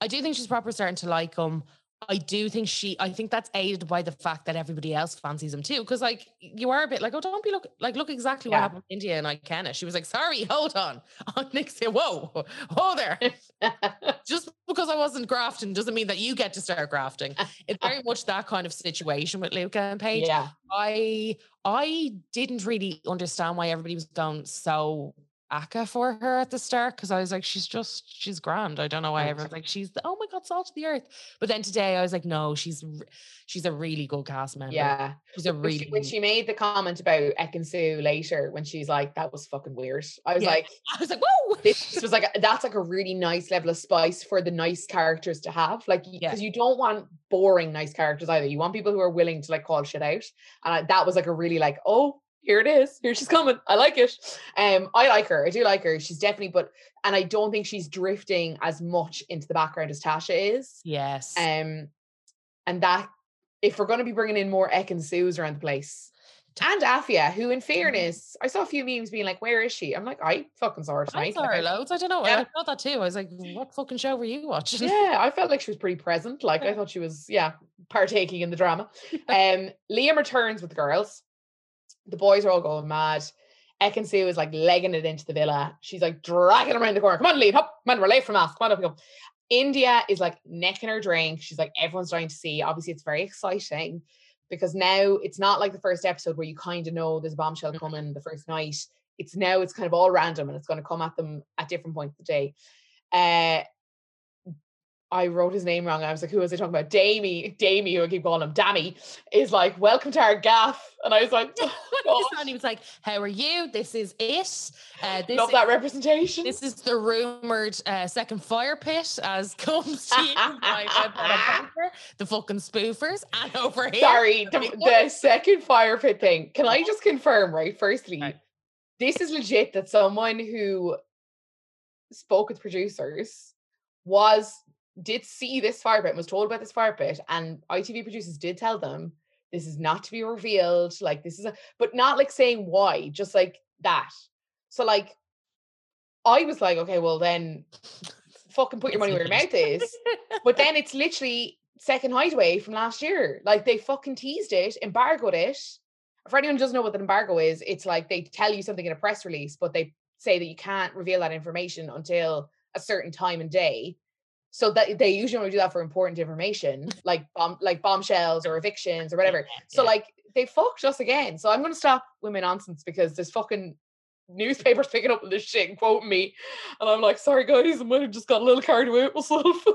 I do think she's proper starting to like him. I do think she, I think that's aided by the fact that everybody else fancies him too. Cause like you are a bit like, oh, don't be look like look exactly what happened in Indiyah and Ikenna. She was like, sorry, [LAUGHS] hold on. [LAUGHS] On Nick said, whoa, hold there. [LAUGHS] Just because I wasn't grafting doesn't mean that you get to start grafting. It's very much that kind of situation with Luca and Paige.
yeah.
I I didn't really understand why everybody was going so aka for her at the start because I was like, she's just she's grand. I don't know why everyone's like, she's the, oh my god, salt of the earth. But then today I was like, no, she's she's a really good cast member.
Yeah.
she's a
When
really
she, when she made the comment about Ekin-Su later, when she's like, that was fucking weird. I was
Yeah.
like, [LAUGHS]
I was like, whoa.
this was like that's like a really nice level of spice for the nice characters to have like because
Yeah.
you don't want boring nice characters either you want people who are willing to like call shit out and I, that was like a really like oh here it is here she's coming i like it um i like her i do like her she's definitely but and i don't think she's drifting as much into the background as tasha is
yes.
um and that if we're going to be bringing in more Ekin-Su's around the place and Afia, who in fairness, I saw a few memes being like, "Where is she?" I'm like, "I fucking saw her
I
tonight."
saw
like,
her
I-
loads. I don't know.
Yeah.
I thought that too. I was like, what fucking show were you watching?
yeah, I felt like she was pretty present. Like I [LAUGHS] thought she was, yeah, partaking in the drama. [LAUGHS] Um, Liam returns with the girls. The boys are all going mad. Ekin-Su is like legging it into the villa. She's like dragging him around the corner. Come on, leave. Up, man, we're late for mass. Come on up, up. Indiyah is like necking her drink. She's like, everyone's trying to see. Obviously, it's very exciting because now it's not like the first episode where you kind of know there's a bombshell
Mm-hmm.
coming the first night. It's now it's kind of all random and it's going to come at them at different points of the day. Uh, I wrote his name wrong. I was like, who was I talking about? Dami, Dami, who I keep calling him, Dami, is like, welcome to our gaff. And I was like, [LAUGHS] oh,
man, he was like, "How are you? This is it. Uh, this
love
is,
that representation.
This is the rumored uh, second fire pit as [LAUGHS] comes to you by [LAUGHS] paper, the fucking spoofers, and over here.
Sorry, the, the second fire pit thing. Can I just confirm, right? Firstly,
Right.
this is legit that someone who spoke with producers was did see this fire pit, and was told about this fire pit, and ITV producers did tell them this is not to be revealed. Like this is a, but not like saying why, just like that. So like, I was like, okay, well then, fucking put your money where your mouth is. But [LAUGHS] then it's literally second hideaway from last year. Like they fucking teased it, embargoed it. For anyone who doesn't know what an embargo is, it's like they tell you something in a press release, but they say that you can't reveal that information until a certain time and day. So that they usually only do that for important information, [LAUGHS] like bomb, like bombshells or evictions or whatever. So
Yeah.
like they fucked us again. So I'm gonna stop women nonsense because there's fucking newspapers [LAUGHS] picking up this shit and quoting me. And I'm like, sorry guys, I might have just got a little carried away with myself. [LAUGHS]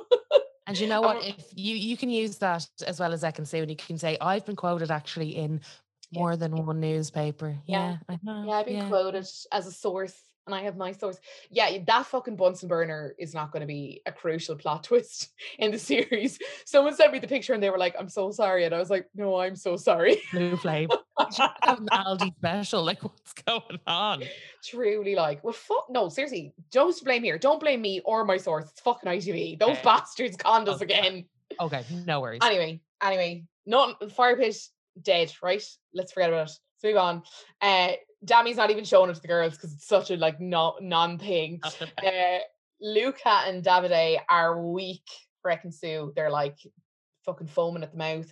And you know what? If you you can use that as well as I can say, when you can say, I've been quoted actually in
Yeah,
more than one newspaper.
Yeah.
Yeah, I know.
Yeah, I've been
yeah.
quoted as a source, and I have my source. Yeah, that fucking Bunsen burner is not going to be a crucial plot [LAUGHS] twist in the series. Someone sent me the picture, and they were like, "I'm so sorry," and I was like, "No, I'm so sorry."
Blue flame. You [LAUGHS] should have an Aldi special. Like, [LAUGHS] what's going on?
Truly, like, well, fuck, no, seriously, don't blame here. Don't blame me or my source. It's fucking ITV. Those
Okay.
bastards conned us
Okay.
again.
Okay, no worries.
Anyway, anyway, not fire pit dead, right? Let's forget about it. Let's move on. Uh, Dami's not even showing it to the girls because it's such a like no non thing. uh, Luca and Davide are weak for Ekin-Su. They're like fucking foaming at the mouth.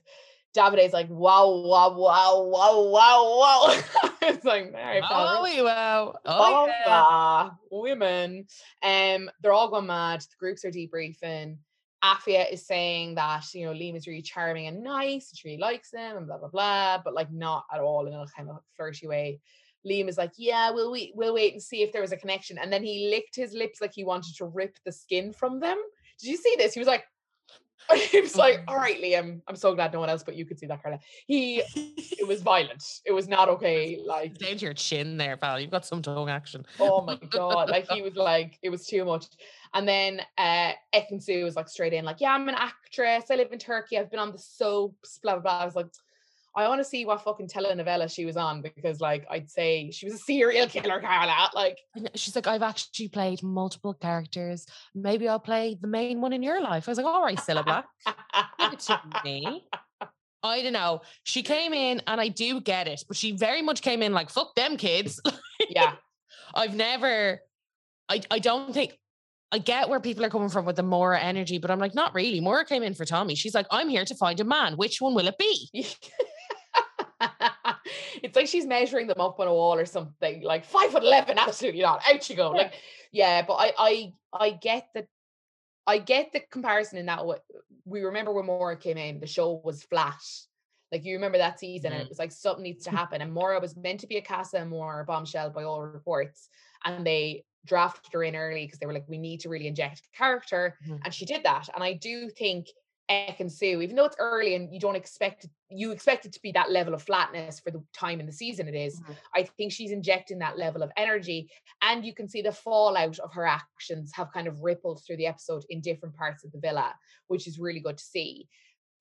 Davide's like, wow, wow, wow, wow, wow, wow. [LAUGHS] it's like, all right,
Oh, we wow. Oh, yeah.
women. Um, they're all going mad. The groups are debriefing. Afia is saying that you know Liam is really charming and nice, and she really likes him, and blah blah blah, but like not at all in a kind of flirty way. Liam is like, yeah, we'll wait, we'll wait and see if there was a connection. And then he licked his lips like he wanted to rip the skin from them. Did you see this? He was like, [LAUGHS] he was like, all right, Liam, I'm so glad no one else but you could see that, Carla. He, it was [LAUGHS] violent. It was not okay. Like,
Down to your chin there, pal. You've got some tongue action.
oh my [LAUGHS] god like he was like it was too much and then uh Ekin-Su was like straight in like yeah I'm an actress I live in Turkey I've been on the soaps blah blah blah I was like I want to see what fucking telenovela she was on because like I'd say she was a [LAUGHS] serial killer Carla like
She's like, I've actually played multiple characters. Maybe I'll play the main one in your life. I was like, all right, Cilla Black, give it to [LAUGHS] me. I don't know. She came in and I do get it, but she very much came in like, fuck them kids.
yeah [LAUGHS]
I've never, I, I don't think, I get where people are coming from with the Maura energy, but I'm like, not really. Maura came in for Tommy. She's like, I'm here to find a man. Which one will it be?
It's like she's measuring them up on a wall or something like five foot eleven absolutely not out you go like yeah but I I I get that I get the comparison in that way we remember when Maura came in the show was flat like you remember that season and
Mhm.
it was like something needs to [LAUGHS] happen and Maura was meant to be a Casa Amor bombshell by all reports and they drafted her in early because they were like we need to really inject character
Mhm.
and she did that and I do think Ekin-Su, even though it's early and you don't expect it, you expect it to be that level of flatness for the time in the season it is,
Mhm.
I think she's injecting that level of energy. And you can see the fallout of her actions have kind of rippled through the episode in different parts of the villa, which is really good to see.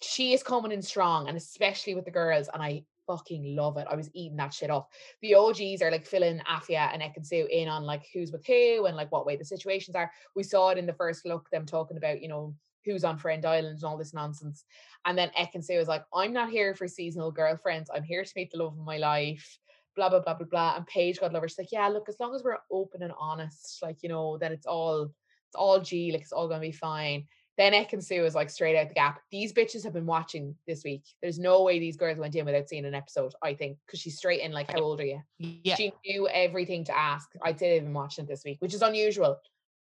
She is coming in strong, and especially with the girls, and I fucking love it. I was eating that shit up. The OGs are like filling Afia and Ekin-Su in on like who's with who and like what way the situations are. We saw it in the first look, them talking about, you know, who's on Friend Island and all this nonsense. And then Ekin-Su was like, I'm not here for seasonal girlfriends. I'm here to meet the love of my life. Blah blah blah blah blah. And Paige got lover. She's like, yeah, look, as long as we're open and honest, like you know, then it's all it's all G, like it's all gonna be fine. Then Ekin-Su is like straight out the gap. These bitches have been watching this week. There's no way these girls went in without seeing an episode, I think, because she's straight in like, how old are you?
Yeah.
She knew everything to ask. I'd say they've been watching it this week, which is unusual.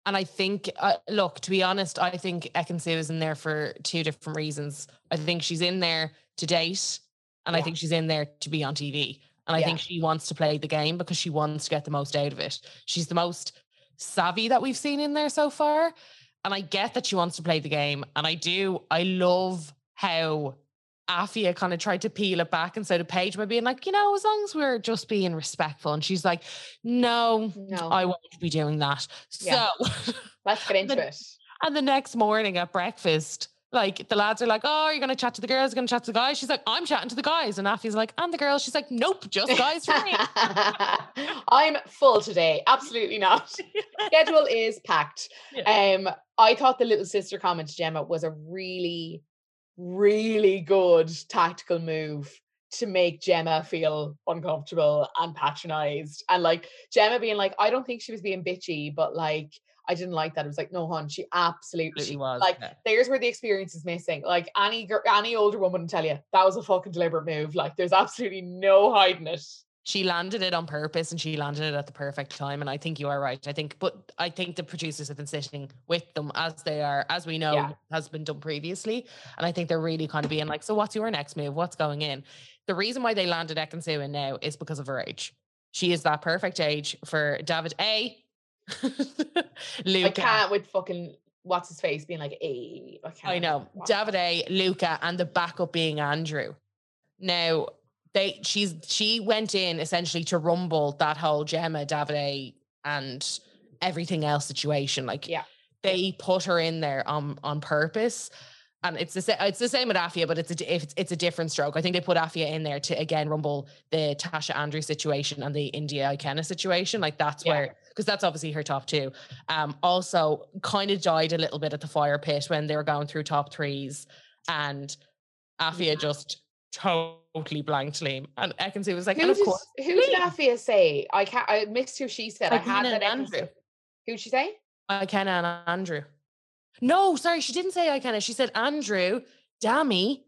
And I think, uh, look, to be honest, I think Ekin-Su is in there for two different reasons. I think she's in there to date, and I think she's in there to be on TV. And I
Yeah.
think she wants to play the game because she wants to get the most out of it. She's the most savvy that we've seen in there so far. And I get that she wants to play the game. And I do, I love how Afia kind of tried to peel it back instead of Paige by being like, you know, as long as we're just being respectful. And she's like, no,
No,
I won't be doing that.
Yeah.
So
let's get [LAUGHS] into
the-
it.
And the next morning at breakfast, like the lads are like, Oh, you're gonna chat to the girls, you're gonna chat to the guys. She's like, I'm chatting to the guys. And Afi's like, and the girls. She's like, Nope, just guys for me. [LAUGHS]
I'm full today. Absolutely not. [LAUGHS] Schedule is packed.
Yeah.
Um, I thought the little sister comment to Gemma was a really, really good tactical move to make Gemma feel uncomfortable and patronized. And like Gemma being like, I don't think she was being bitchy, but like I didn't like that. It was like, no, hon, she absolutely she-
was.
like
yeah.
there's where the experience is missing. Like any any older woman would tell you that was a fucking deliberate move. Like there's absolutely no hiding it.
She landed it on purpose and she landed it at the perfect time. And I think you are right. I think, but I think the producers have been sitting with them as they are, as we know
Yeah.
has been done previously. And I think they're really kind of being like, so what's your next move? What's going in? The reason why they landed Ekin-Su in now is because of her age. She is that perfect age for Davide. [LAUGHS] Luca.
I can't with fucking what's his face being like, "Hey, I.
I know. Davide, Luca, and the backup being Andrew. Now they she's she went in essentially to rumble that whole Gemma, Davide, and everything else situation. Like
Yeah.
they put her in there on on purpose. And it's the same. It's the same with Afia, but it's a it's, it's a different stroke. I think they put Afia in there to again rumble the Tasha Andrew situation and the Indiyah Ikenna situation. Like that's
Yeah.
where because that's obviously her top two. Um, also kind of died a little bit at the fire pit when they were going through top threes, and Afia
Yeah.
just totally blanked name. And Ekin-Su was like,
Who
and of
did,
course,
who did
Liam.
Afia say? I can't. I missed who she said. I had that.
Andrew.
Who'd she say?
Ikenna and Andrew. No, sorry, she didn't say Ikenna. She said Andrew, Dami,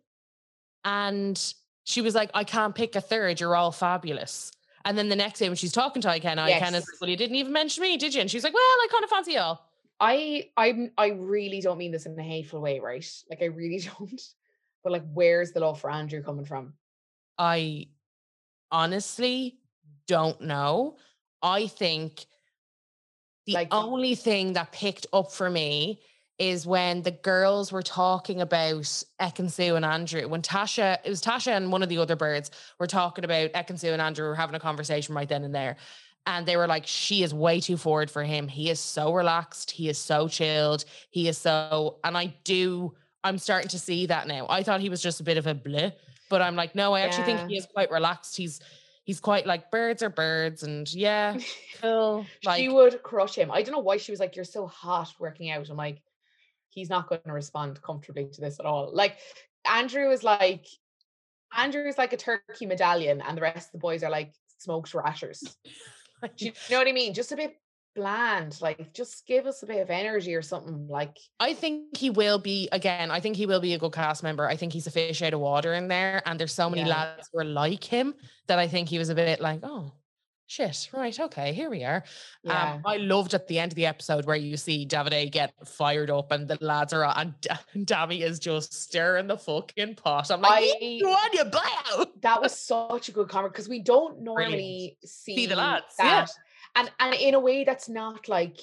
and she was like, I can't pick a third. You're all fabulous. And then the next day when she's talking to Ikenna,
Yes.
Ikenna's like, well, you didn't even mention me, did you? And she's like, well, I kind of fancy y'all.
I I I really don't mean this in a hateful way, right? Like I really [LAUGHS] don't. But like, where's the love for Andrew coming from?
I honestly don't know. I think the
Like-
only thing that picked up for me is when the girls were talking about Ekin-Su and Andrew. When Tasha, it was Tasha and one of the other birds were talking about Ekin-Su and Andrew were having a conversation right then and there. And they were like, she is way too forward for him. He is so relaxed. He is so chilled. He is so, and I do, I'm starting to see that now. I thought he was just a bit of a bleh, but I'm like, no, I actually think he is quite relaxed. He's, he's quite like birds are birds. And yeah, [LAUGHS] cool. Like,
she would crush him. I don't know why she was like, "You're so hot working out." I'm like, he's not going to respond comfortably to this at all. Like Andrew is like, Andrew is like a turkey medallion, and the rest of the boys are like smoked rashers. [LAUGHS] Do you know what I mean? Just a bit bland. Like, just give us a bit of energy or something. Like,
I think he will be again. I think he will be a good cast member. I think he's a fish out of water in there, and there's so many
Yeah.
lads who are like him that I think he was a bit like, oh, shit, right, okay, here we are.
yeah,
Um, I loved at the end of the episode where you see Davide get fired up, and the lads are and, Da- [LAUGHS] and Dami is just stirring the fucking pot. I'm like,
I-
you on you blow.
that was such a good comment because we don't normally see,
the lads, yeah.
And and in a way that's not like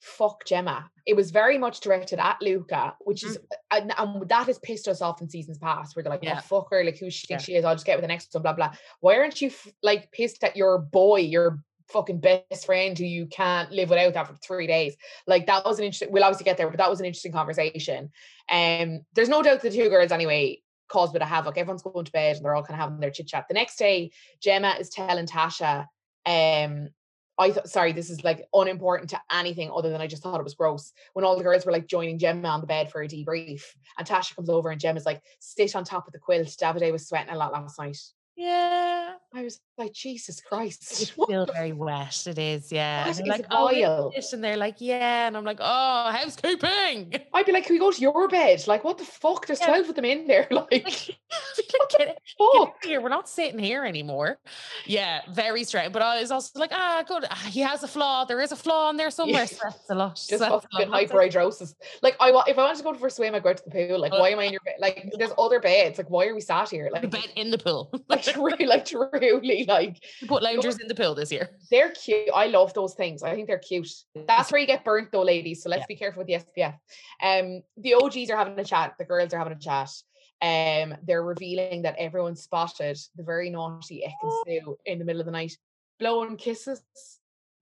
fuck Gemma. It was very much directed at Luca, which is and, and that has pissed us off in seasons past, where they're like,
Mm-hmm. Yeah.
oh fuck her, like who she thinks
Yeah.
she is. I'll just get with the next one, blah blah. Why aren't you f- like pissed at your boy, your fucking best friend who you can't live without after three days? Like that was an interesting. We'll obviously get there, but that was an interesting conversation. Um, there's no doubt the two girls anyway caused a bit of havoc. Everyone's going to bed and they're all kind of having their chit chat. The next day, Gemma is telling Tasha, um, I thought, sorry, this is like unimportant to anything other than I just thought it was gross. When all the girls were like joining Gemma on the bed for a debrief, and Tasha comes over and Gemma's like, sit on top of the quilt. Davide was sweating a lot last night.
Yeah.
I was like, Jesus Christ. [LAUGHS]
It's still very wet. It is, yeah. And like, oh, is and they're like, yeah. And I'm like, oh, housekeeping.
I'd be like, can we go to your bed? Like, what the fuck? There's
Yeah.
12 of them in there. [LAUGHS] Like, [LAUGHS]
Like,
what the
get, it-
fuck?
out here. We're not sitting here anymore. Yeah, very strange. But I was also like, ah, good. Ah, He has a flaw. There is a flaw in there somewhere. So that's a lot.
Just
so
fucking
lot. That's a-
hyperhidrosis. Like, I if I wanted to go for a swim, I'd go to the pool. Like, why am I in your bed? Like, there's other beds. Like, why are we sat here?
The
Like,
bed in the pool.
like, truly, [LAUGHS] like, truly, like,
put loungers in the pill this year.
they're cute. I love those things. I think they're cute. That's where you get burnt, though, ladies. So let's
Yeah.
be careful with the SPF. Um, the OGs are having a chat. The girls are having a chat. Um, they're revealing that everyone spotted the very naughty Ekin
Oh.
Sue in the middle of the night, blowing kisses.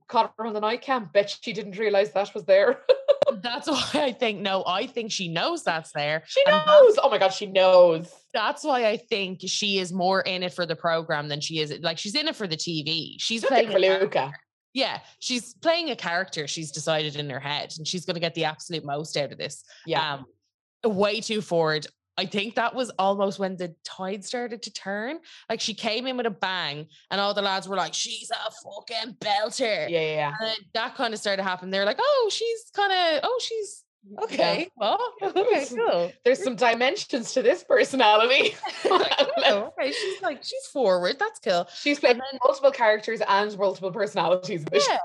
Caught her on the night cam. Bet she didn't realize that was there. [LAUGHS]
That's why I think no. I think she knows that's there.
she knows. Oh my god, she knows.
That's why I think she is more in it for the program than she is like she's in it for the TV. She's playing
for. Luca.
Yeah, she's playing a character she's decided in her head, and she's going to get the absolute most out of this.
Yeah.
Um, way too forward. I think that was almost when the tide started to turn. Like she came in with a bang, and all the lads were like, "She's a fucking belter."
yeah, yeah, yeah.
And then that kind of started happening. They're like, "Oh, she's kind of. Oh, she's
Yeah.
okay. Well, [LAUGHS] okay, cool."
There's some dimensions to this personality. [LAUGHS]
Oh, okay, she's like she's forward. That's cool.
She's played
then-
multiple characters and multiple personalities.
Yeah.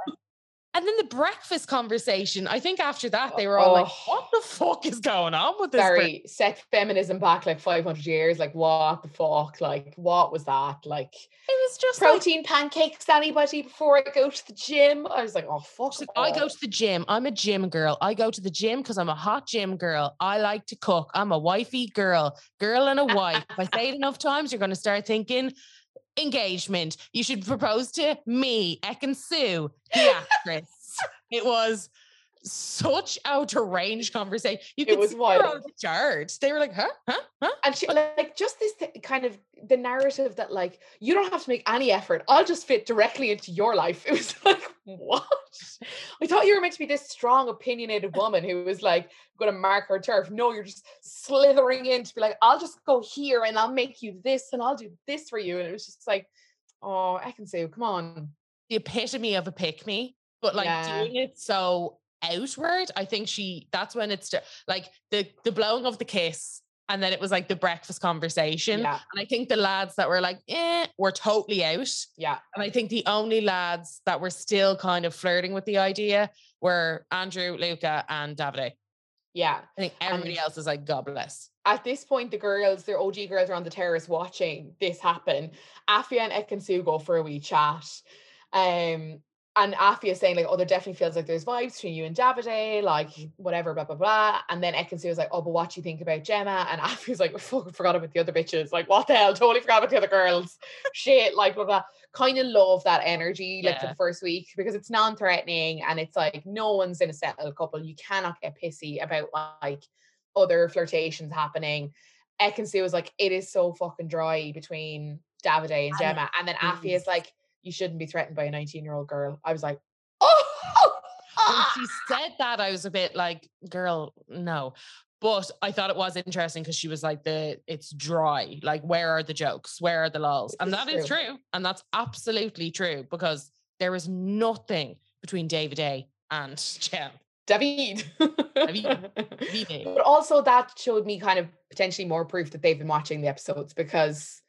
And then the breakfast conversation. I think after that they were all like,
Oh.
"What the fuck is going on with this?" bre-
Sorry, set feminism back like 500 years. Like, what the fuck? Like, what was that? Like,
It was just like,
protein pancakes, anybody, before I go to the gym? I was like, oh, fuck.
like, I go to the gym. I'm a gym girl. I go to the gym because I'm a hot gym girl. I like to cook. I'm a wifey girl, girl and a [LAUGHS] wife. if I say it enough times, you're going to start thinking engagement. You should propose to me, Ekin-Su, the [LAUGHS] actress. it was such out of range conversation. You
It
could
was
see her on
wild.
the chart. They were like, huh, huh, huh.
And she like just this th- kind of the narrative that like you don't have to make any effort. I'll just fit directly into your life. [LAUGHS] It was like [LAUGHS] what? I thought you were meant to be this strong, opinionated woman who was like going to mark her turf. No, you're just slithering in to be like, I'll just go here and I'll make you this and I'll do this for you. And it was just like, oh, I can say, come on.
the epitome of a pick me, but like
Yeah.
doing it so outward. I think she that's when it's like the the blowing of the kiss, and then it was like the breakfast conversation.
Yeah,
And I think the lads that were like, eh, were totally out.
yeah,
And I think the only lads that were still kind of flirting with the idea were Andrew, Luca, and Davide.
yeah.
I think everybody
And-
else is like, God bless.
at this point, the girls, their OG girls, are on the terrace watching this happen. Afia and Ekin-Su go for a wee chat. Um, and Afia is saying, like, oh, there definitely feels like there's vibes between you and Davide, like whatever, blah, blah, blah. And then Ekin was like, oh, but what do you think about Gemma? And [LAUGHS] Afia's like, fucking forgot about the other bitches. Like, what the hell? Totally forgot about the other girls. Shit, like, blah, blah. Kind of love that energy, like, for the first week because it's non threatening and it's like no one's in a settled couple. You cannot get pissy about like other flirtations happening. Ekin-Su was like, it is so fucking dry between Davide and Gemma. And then
is.
is like, you shouldn't be threatened by a 19 year old girl. I was like, oh,
when she said that, I was a bit like, girl, no. But I thought it was interesting because she was like, the it's dry. Like, where are the jokes? Where are the lols? And that
is
is
true.
true. And that's absolutely true because there is nothing between Davide and [LAUGHS] Jem.
David. [LAUGHS]
David.
but also that showed me kind of potentially more proof that they've been watching the episodes because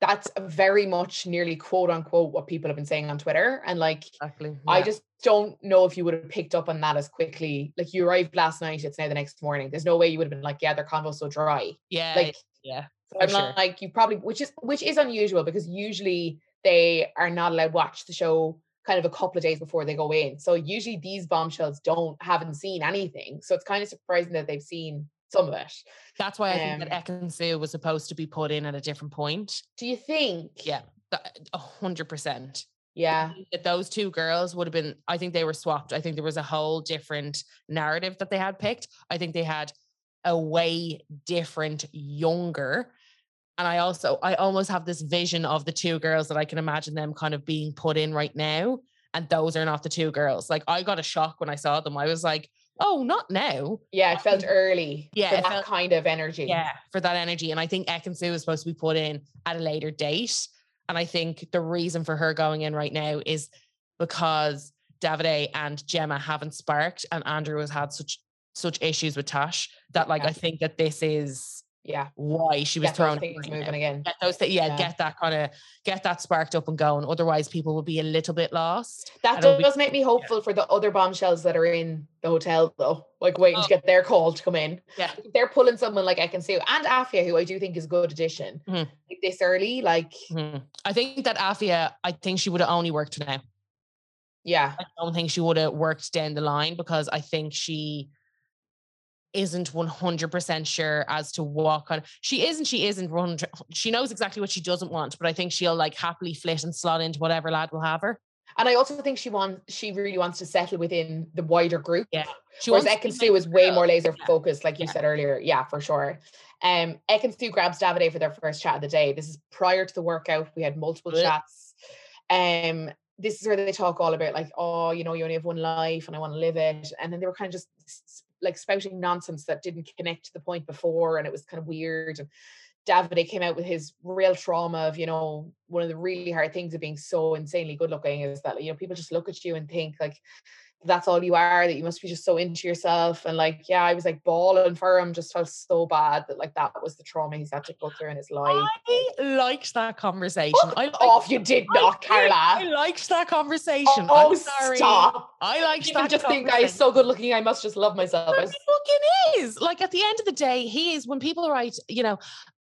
that's very much nearly quote unquote what people have been saying on Twitter. And like
Exactly.
I just don't know if you would have picked up on that as quickly. Like you arrived last night, it's now the next morning. There's no way you would have been like, yeah, their convo's so dry.
yeah,
Like
yeah.
I'm
sure.
like you probably which is which is unusual because usually they are not allowed to watch the show kind of a couple of days before they go in. So usually these bombshells don't haven't seen anything. So it's kind of surprising that they've seen some of it.
That's why I think that
Um,
Ekin-Su was supposed to be put in at a different point.
Do you think?
Yeah, a hundred percent.
Yeah.
that those two girls would have been i think they were swapped i think there was a whole different narrative that they had picked i think they had a way different younger and i also i almost have this vision of the two girls that i can imagine them kind of being put in right now and those are not the two girls like i got a shock when i saw them i was like oh, not now.
Yeah, it felt early.
Yeah,
for that
felt-
kind of energy.
Yeah, for that energy. And I think Ekin-Su is supposed to be put in at a later date. And I think the reason for her going in right now is because Davide and Gemma haven't sparked, and Andrew has had such such issues with Tash that like
Yeah.
I think that this is
yeah.
why she was
Get
thrown
things moving again.
Get those thi- yeah,
Yeah.
get that kind of get that sparked up and going. Otherwise, people will be a little bit lost.
That
it'll be-
does make me hopeful for the other bombshells that are in the hotel, though. Like waiting
Oh.
to get their call to come in.
Yeah.
They're pulling someone like Ekin-Su and Afia, who I do think is a good addition.
Mhm.
Like this early, like
Mhm. I think that Afia, I think she would have only worked now.
yeah,
I don't think she would have worked down the line because I think she isn't 100% sure as to what kind of she isn't she isn't 100 she knows exactly what she doesn't want but i think she'll like happily flit and slot into whatever lad will have her
and I also think she wants she really wants to settle within the wider group.
Yeah, she
Whereas
wants to be
Ekin-Su is way more laser
Yeah.
focused, like you
Yeah.
said earlier. Yeah, for sure. Um, Ekin-Su grabs Davide for their first chat of the day. This is prior to the workout. We had multiple
Good.
chats. Um, this is where they talk all about like, oh, you know, you only have one life and I want to live it. And then they were kind of just like spouting nonsense that didn't connect to the point before, and it was kind of weird. And Davide came out with his real trauma of, you know, one of the really hard things of being so insanely good looking is that, you know, people just look at you and think like that's all you are, that you must be just so into yourself. And like, yeah, I was like bawling for him, just felt so bad that like that was the trauma he's had to go through in his life.
i liked that conversation
Fuck
i liked,
off, you did
I
not,
i
Carla.
liked that conversation
Oh,
i'm sorry
stop.
i liked
People
that
just think I is so good looking, I must just love myself.
But fucking is. Like at the end of the day, he is when people write, you know,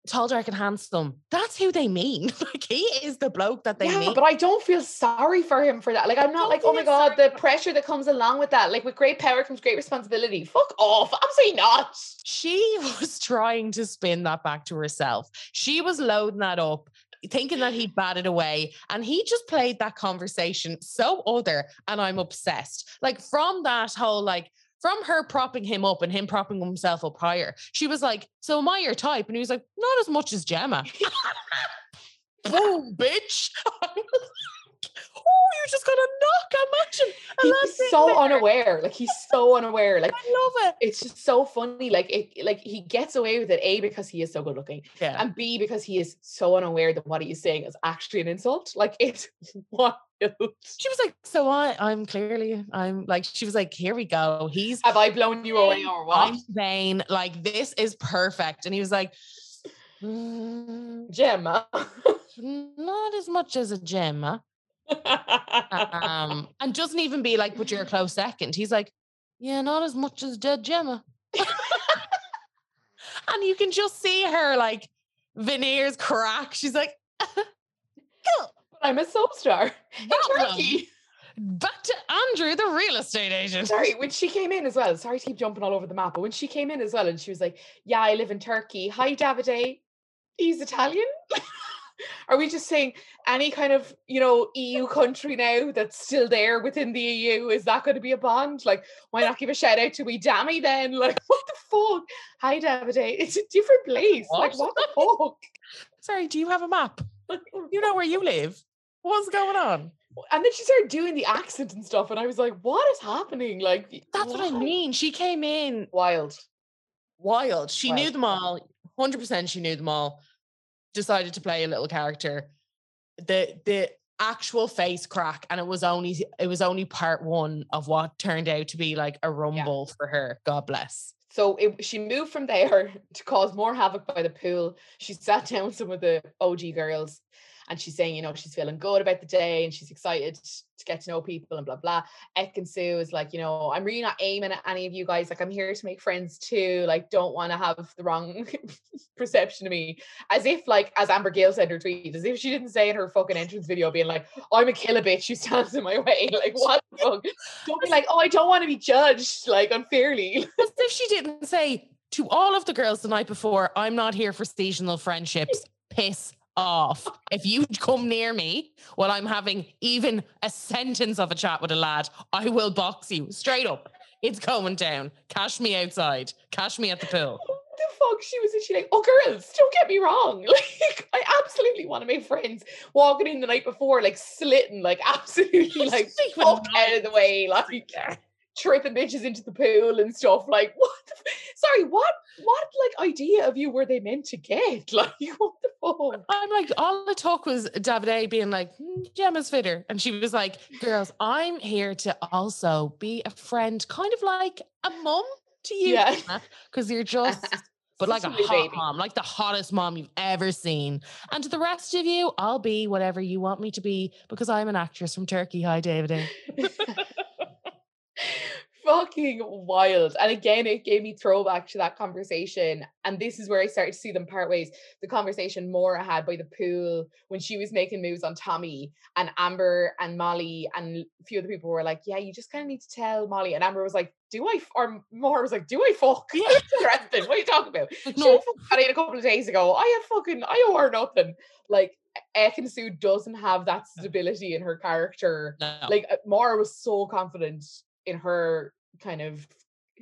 tall, dark, and handsome, that's who they mean. [LAUGHS] Like he is the bloke that they
yeah,
mean.
but I don't feel sorry for him for that. Like, I'm not like, oh my God, the pressure that comes along with that. Like, with great power comes great responsibility. Fuck off. [LAUGHS] Absolutely not.
she [LAUGHS] was trying to spin that back to herself. She was loading that up, thinking that he'd batted away, and he just played that conversation so other. And I'm obsessed. Like from that whole like. From her propping him up and him propping himself up higher, she was like, So am I your type? And he was like, Not as much as Gemma. [LAUGHS] [LAUGHS] Boom, bitch. [LAUGHS] oh, you're just gonna knock. Imagine. And
He's so
there.
unaware. Like, he's so unaware. Like,
I love it.
it's just so funny. Like, it, like he gets away with it, A, because he is so good looking,
Yeah.
and B, because he is so unaware that what he is saying is actually an insult. Like, [LAUGHS] it's wild.
She was like, So I I'm clearly I'm like, she was like, Here we go. He's
Have I blown you away or what?
I'm vain. Like, this is perfect. And he was like, "Mm,
Gemma.
not as much as a Gemma. [LAUGHS] Um, and doesn't even be like, but you're a close second. He's like, yeah, not as much as dead Gemma. [LAUGHS] and you can just see her like veneers crack. She's like, [LAUGHS]
I'm a soap star. in Turkey.
back to Andrew, the real estate agent.
Sorry, when she came in as well, sorry to keep jumping all over the map, but when she came in as well and she was like, Yeah, I live in Turkey. Hi, Davide. He's Italian. [LAUGHS] Are we just saying any kind of, you know, EU country now that's still there within the EU? Is that going to be a bond? Like, why not give a shout out to we Dami then? [LAUGHS] Like, what the fuck? Hi, Davide. It's a different place. Like,
What?
the fuck? [LAUGHS]
Sorry, do you have a map? You know where you live. What's going on?
and then she started doing the accent and stuff, and I was like, what is happening? Like,
That's what I mean. She came in
Wild.
wild. She knew them all. 100% she knew them all. Decided to play a little character. The the actual face crack and it was only it was only part 1 of what turned out to be like a rumble for her. God bless.
So it, she moved from there [LAUGHS] to cause more havoc by the pool. She sat [LAUGHS] down with some of the OG girls and she's saying, you know, she's feeling good about the day and she's excited to get to know people and blah, blah. Ekin-Su is like, you know, I'm really not aiming at any of you guys. Like, I'm here to make friends too. Like, don't want to have the wrong [LAUGHS] perception of me. As if, like, as Amber Gill said in her tweet, as if she didn't say in her fucking entrance video, being like, I'm a killer bitch who stands in my [LAUGHS] way. Like, what the fuck? Don't be like, oh, I don't want to be judged, like, unfairly. [LAUGHS]
As if she didn't say to all of the girls the night before, I'm not here for seasonal friendships. Piss off. If you come near me while I'm having even a sentence of a chat with a lad, I will box you straight up. It's going down. Cash me outside. Cash me at the pool. [LAUGHS]
What the fuck? She was she like, oh girls, don't get me wrong. [LAUGHS] Like I absolutely want to make friends. Walking in the night before, like slitting, like [LAUGHS] absolutely like fuck out of the way. Like tripping bitches into the pool and stuff. Like, [LAUGHS] what? The f- Sorry, what? What like idea of you were they meant to get? [LAUGHS] Like, what the fuck?
I'm like, all the talk was Davide being like, "Hmm, Gemma's fitter. And she was like, girls, I'm here to also be a friend, kind of like a mum to you.
Yeah.
Because you're just, [LAUGHS] but like a hot
baby.
mom, like the hottest mom you've ever seen. And to the rest of you, I'll be whatever you want me to be because I'm an actress from Turkey. Hi, Davide.
Fucking wild. And again, it gave me throwback to that conversation. And this is where I started to see them part ways. The conversation Maura had by the pool when she was making moves on Tommy, and Amber and Molly and a few other people were like, Yeah, you just kind of need to tell Molly. And Amber was like, Do I? F-? Or Maura was like, Do I fuck? [LAUGHS] What are you talking about? She
no,
got a couple of days ago. I had fucking, I owe her nothing. Like, Ekin-Su doesn't have that stability in her character
no.
like uh, Mara was so confident in her kind of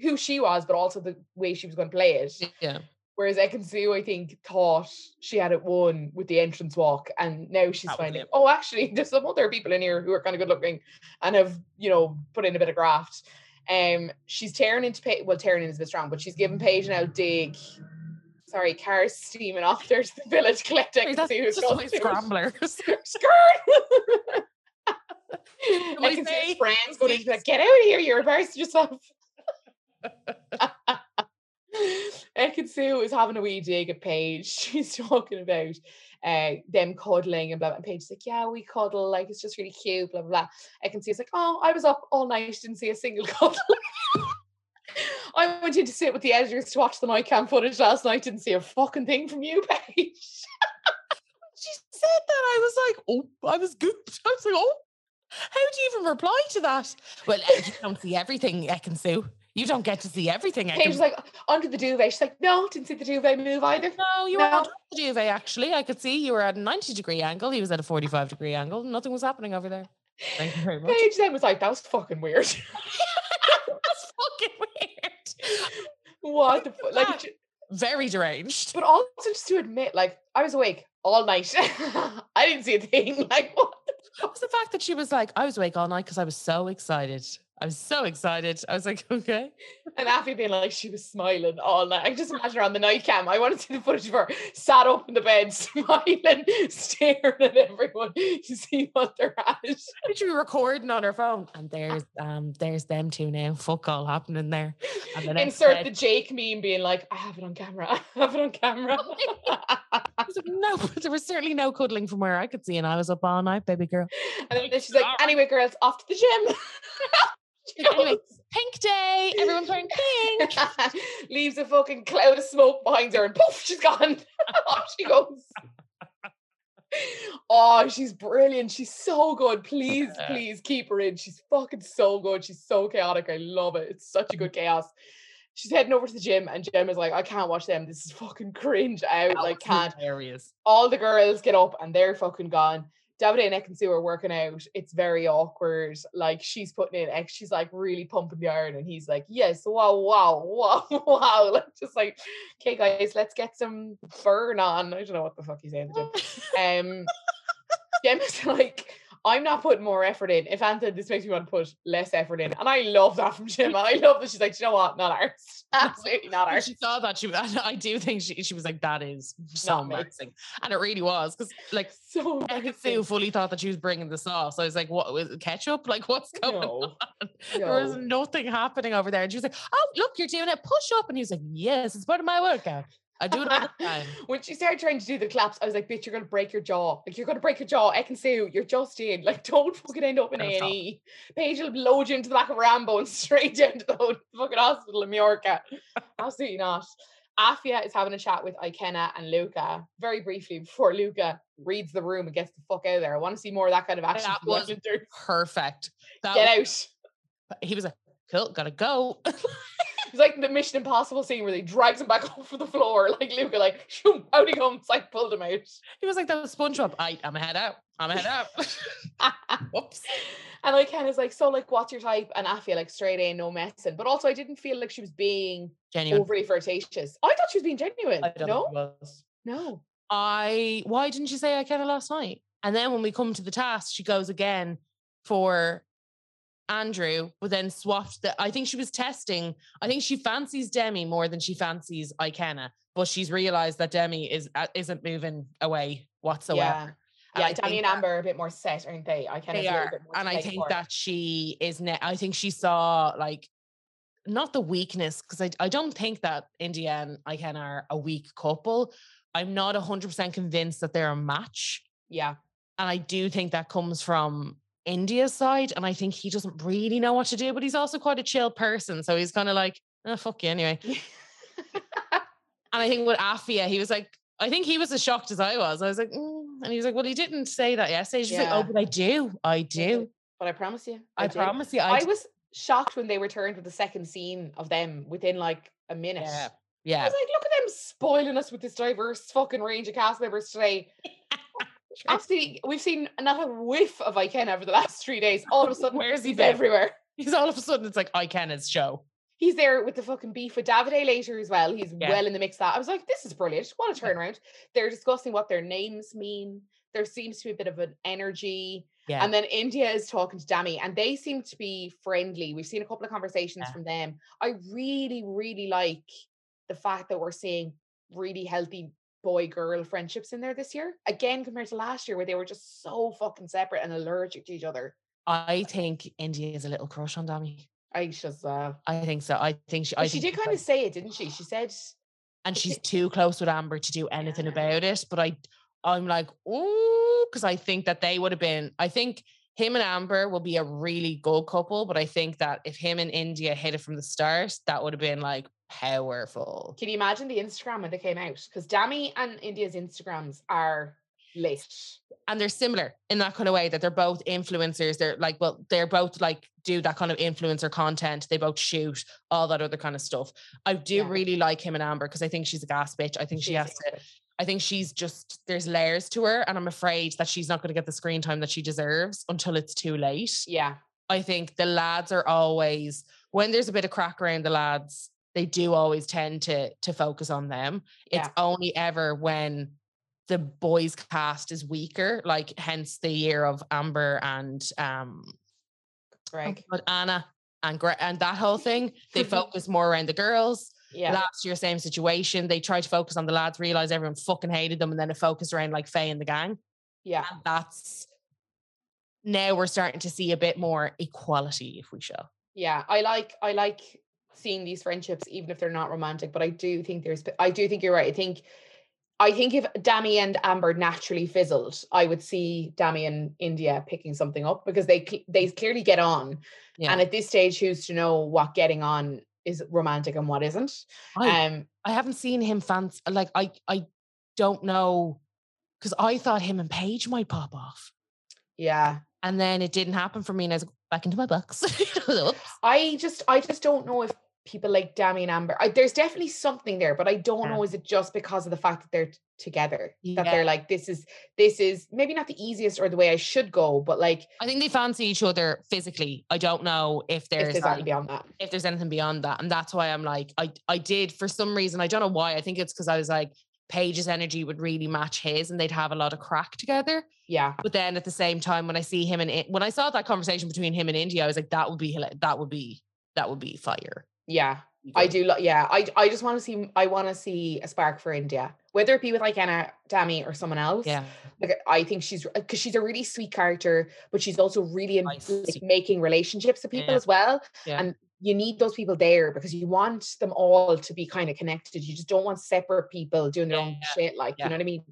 who she was, but also the way she was going to play it.
yeah.
Whereas Ekin I think, thought she had it won with the entrance walk, and now she's finding, oh, actually, [LAUGHS] there's some other people in here who are kind of good looking and have, you know, put in a bit of graft. Um, she's tearing into Paige. Well, tearing in is a bit strong, but she's giving Paige an out dig. Sorry, cars steaming off [LAUGHS] there to the village collecting.
That's just
going
my scrambler. [LAUGHS]
Skirt! [LAUGHS] I can see
say,
his friends going to like, get out of here, you're embarrassing yourself. [LAUGHS] I Ekin-Su is having a wee dig at Paige. [LAUGHS] She's talking about uh, them cuddling and blah, blah. And Paige's like, yeah, we cuddle. Like, it's just really cute, blah, blah, blah. Ekin-Su's like, oh, I was up all night, didn't see a single cuddle. I went in to sit with the editors to watch the night cam footage last night, didn't see a fucking thing from you, Paige.
she said that, I was like, oh, I was gooped. I was like, oh, how do you even reply to that? Well, uh, you don't see everything, Ekin-Su. You don't get to see everything, Ekin.
Paige's like, under the duvet. She's like, no, didn't see the duvet move either.
no, you were
no.
top of the duvet, actually. I could see you were at a 90 degree angle. He was at a 45 degree angle. Nothing was happening over there. Thank you very much.
Paige then was like, that was fucking weird. [LAUGHS]
That's fucking weird.
what the fuck? Like,
Very deranged.
but also just to admit, like, I was awake all night. [LAUGHS] I didn't see a thing. [LAUGHS] Like, what?
Was the fact that she was like, I was awake all night because I was so excited. I was so excited. I was like, [LAUGHS] okay.
And Affy being like, she was smiling all night. I can just imagine her on the night cam. I want to see the footage of her sat up in the bed, [LAUGHS] smiling, staring at everyone to see what they're at.
She was recording on her phone. And there's um there's them two now. Fuck all happening there. The
Insert
bed-
the Jake meme being like, I have it on camera. [LAUGHS] I have it on camera.
I was like, no, there was certainly no cuddling from where I could see, and I was up all night, baby girl.
and then she's like, anyway, girls, off to the gym. [LAUGHS]
Anyway. Pink day, everyone's wearing pink. [LAUGHS]
leaves a fucking cloud of smoke behind her and poof, she's gone. [LAUGHS] Off she goes. Oh, she's brilliant. She's so good. Please,
Yeah.
please keep her in. She's fucking so good. She's so chaotic. I love it. It's such a good chaos. She's heading over to the gym, and Jim is like, I can't watch them. This is fucking cringe out. Like, can't
Hilarious.
all the girls get up and they're fucking gone. Davide and Ekin-Su are working out. It's very awkward. Like she's putting in X, she's like really pumping the iron, and he's like, Yes, wow, wow, [LAUGHS] wow, wow. Like just like, okay, guys, let's get some burn on. I don't know what the fuck he's saying. [LAUGHS] Um Gemma's like, I'm not putting more effort in. If anything, this makes me want to put less effort in. And I love that from Gemma. I love that she's like, you know what? Not ours. [LAUGHS] Absolutely not ours.
she saw that, she was, I do think she, she was like, that is so
me.
And it really was, because like [LAUGHS]
So.
Sue fully thought that she was bringing the sauce. I was like, what was it ketchup? [LAUGHS] Like, what's going
No,
on? There was nothing happening over there. And she was like, oh, look, you're doing it. Push up. And he was like, yes, it's part of my workout. I do it all the time.
when she started trying to do the claps, I was like, bitch, you're gonna break your jaw. Like you're gonna break your jaw. I can see you. You're just in. Like, [LAUGHS] don't fucking end up in
Gotta
A and E. Paige will load you into the back of Rambo and [LAUGHS] straight down to the fucking hospital in Mallorca. [LAUGHS] Absolutely not. Afia is having a chat with Ikenna and Luca very briefly before Luca reads the room and gets the fuck out of there. I want to see more of that kind of action.
That was Perfect. That
Get
was-
out.
He was like, cool, gotta go.
It's like the Mission Impossible scene where they drags him back [LAUGHS] off the floor. Like Luca, like, shoom, out he comes, like pulled him out.
he was like, that was SpongeBob. I, I'm a head out. I'm a head out. [LAUGHS] Whoops.
And I kind of like, so like, what's your type? And I feel like straight in, no messing. But also, I didn't feel like she was being
Genuine.
overly flirtatious. I thought she was being genuine.
I don't
No, no.
I why didn't you say I of last night? And then when we come to the task, she goes again for Andrew, but then swapped the. I think she was testing. I think she fancies Dami more than she fancies Ikenna, but she's realized that Dami is uh, isn't moving away whatsoever.
Yeah. Yeah,
I
Danny
think
and
that-
Amber are a bit more set, aren't they? I kind
They
of a
are,
bit more
and I think
for.
that she is. Ne- I think she saw like not the weakness because I I don't think that Indiyah and Ikenna are a weak couple. I'm not hundred percent convinced that they're a match.
yeah,
And I do think that comes from Indiyah's side. And I think he doesn't really know what to do, but he's also quite a chill person. So he's kind of like, oh, fuck you anyway. And I think with Afia, he was like, I think he was as shocked as I was. I was like, mm. and he was like, well, he didn't say that yesterday. He's just like,
Yeah.
oh, but I do. I do.
but I promise you,
I,
did.
promise you. I,
I was shocked when they returned with the second scene of them within like a minute.
Yeah. Yeah.
I was like, look at them spoiling us with this diverse fucking range of cast members today. Absolutely, we've seen not a whiff of Ikenna over the last three days. All of a sudden,
Where's he
he's
been?
everywhere.
He's all of a sudden, it's like Ikenna's show.
He's there with the fucking beef with Davide later as well. He's
Yeah.
well in the mix that. I was like, this is brilliant. What a turnaround. They're discussing what their names mean. There seems to be a bit of an energy.
Yeah.
And then Indiyah is talking to Dami, and they seem to be friendly. We've seen a couple of conversations
Yeah.
from them. I really, really like the fact that we're seeing really healthy boy girl friendships in there this year. Again, compared to last year, where they were just so fucking separate and allergic to each other.
I think Indiyah is a little crush on Dami.
I just, uh,
I think so. I think she. I
she
think
did kind of say it, didn't she? She said,
and she's too close with Amber to do anything
Yeah.
about it. But I, I'm like, oh, because I think that they would have been. I think him and Amber will be a really good couple. But I think that if him and Indiyah hit it from the start, that would have been like powerful.
Can you imagine the Instagram when they came out? Because Dami and Indiyah's Instagrams are lit.
And they're similar in that kind of way that they're both influencers. They're like, well, they're both like do that kind of influencer content. They both shoot all that other kind of stuff. I do
Yeah.
really like him and Amber because I think she's a gas bitch. I think she has to. I think she's just there's layers to her, and I'm afraid that she's not going to get the screen time that she deserves until it's too late.
Yeah.
I think the lads are always when there's a bit of crack around the lads, they do always tend to to focus on them. It's only ever when the boys cast is weaker, like hence the year of Amber and um
Greg.
but Anna and Gre- and that whole [LAUGHS] thing. They focus more around the girls.
Yeah.
Last year, same situation. They tried to focus on the lads, realized everyone fucking hated them, and then it focused around like Faye and the gang.
Yeah.
And that's now we're starting to see a bit more equality, if we shall.
Yeah. I like I like seeing these friendships, even if they're not romantic. But I do think there's I do think you're right. I think I think if Dami and Amber naturally fizzled, I would see Dami and Indiyah picking something up because they they clearly get on.
Yeah.
And at this stage, who's to know what getting on is romantic and what isn't?
I,
Um,
I haven't seen him fans like I I don't know because I thought him and Paige might pop off.
yeah.
And then it didn't happen for me, and I was back into my box. [LAUGHS] Oops.
I just I just don't know if people like Dami and Amber. I, there's definitely something there, but I don't
Yeah.
know is it just because of the fact that they're t- together that
Yeah.
they're like this is this is maybe not the easiest or the way I should go, but like
I think they fancy each other physically. I don't know if
if
there's
there's
like,
anything beyond that.
if there's anything beyond that. And that's why I'm like, I I did for some reason, I don't know why. I think it's because I was like, Paige's energy would really match his and they'd have a lot of crack together.
Yeah,
But then at the same time, when I see him and when I saw that conversation between him and Indiyah, I was like, that would be that would be that would be fire.
Yeah. I do. Lo- yeah, I I just want to see. I want to see a spark for Indiyah, whether it be with like Anna, Dami, or someone else.
Yeah.
Like, I think she's uh, because she's a really sweet character, but she's also really in, like, making relationships with people
Yeah.
as well.
Yeah.
And you need those people there because you want them all to be kind of connected. You just don't want separate people doing their own shit. Like
yeah.
you know what I mean.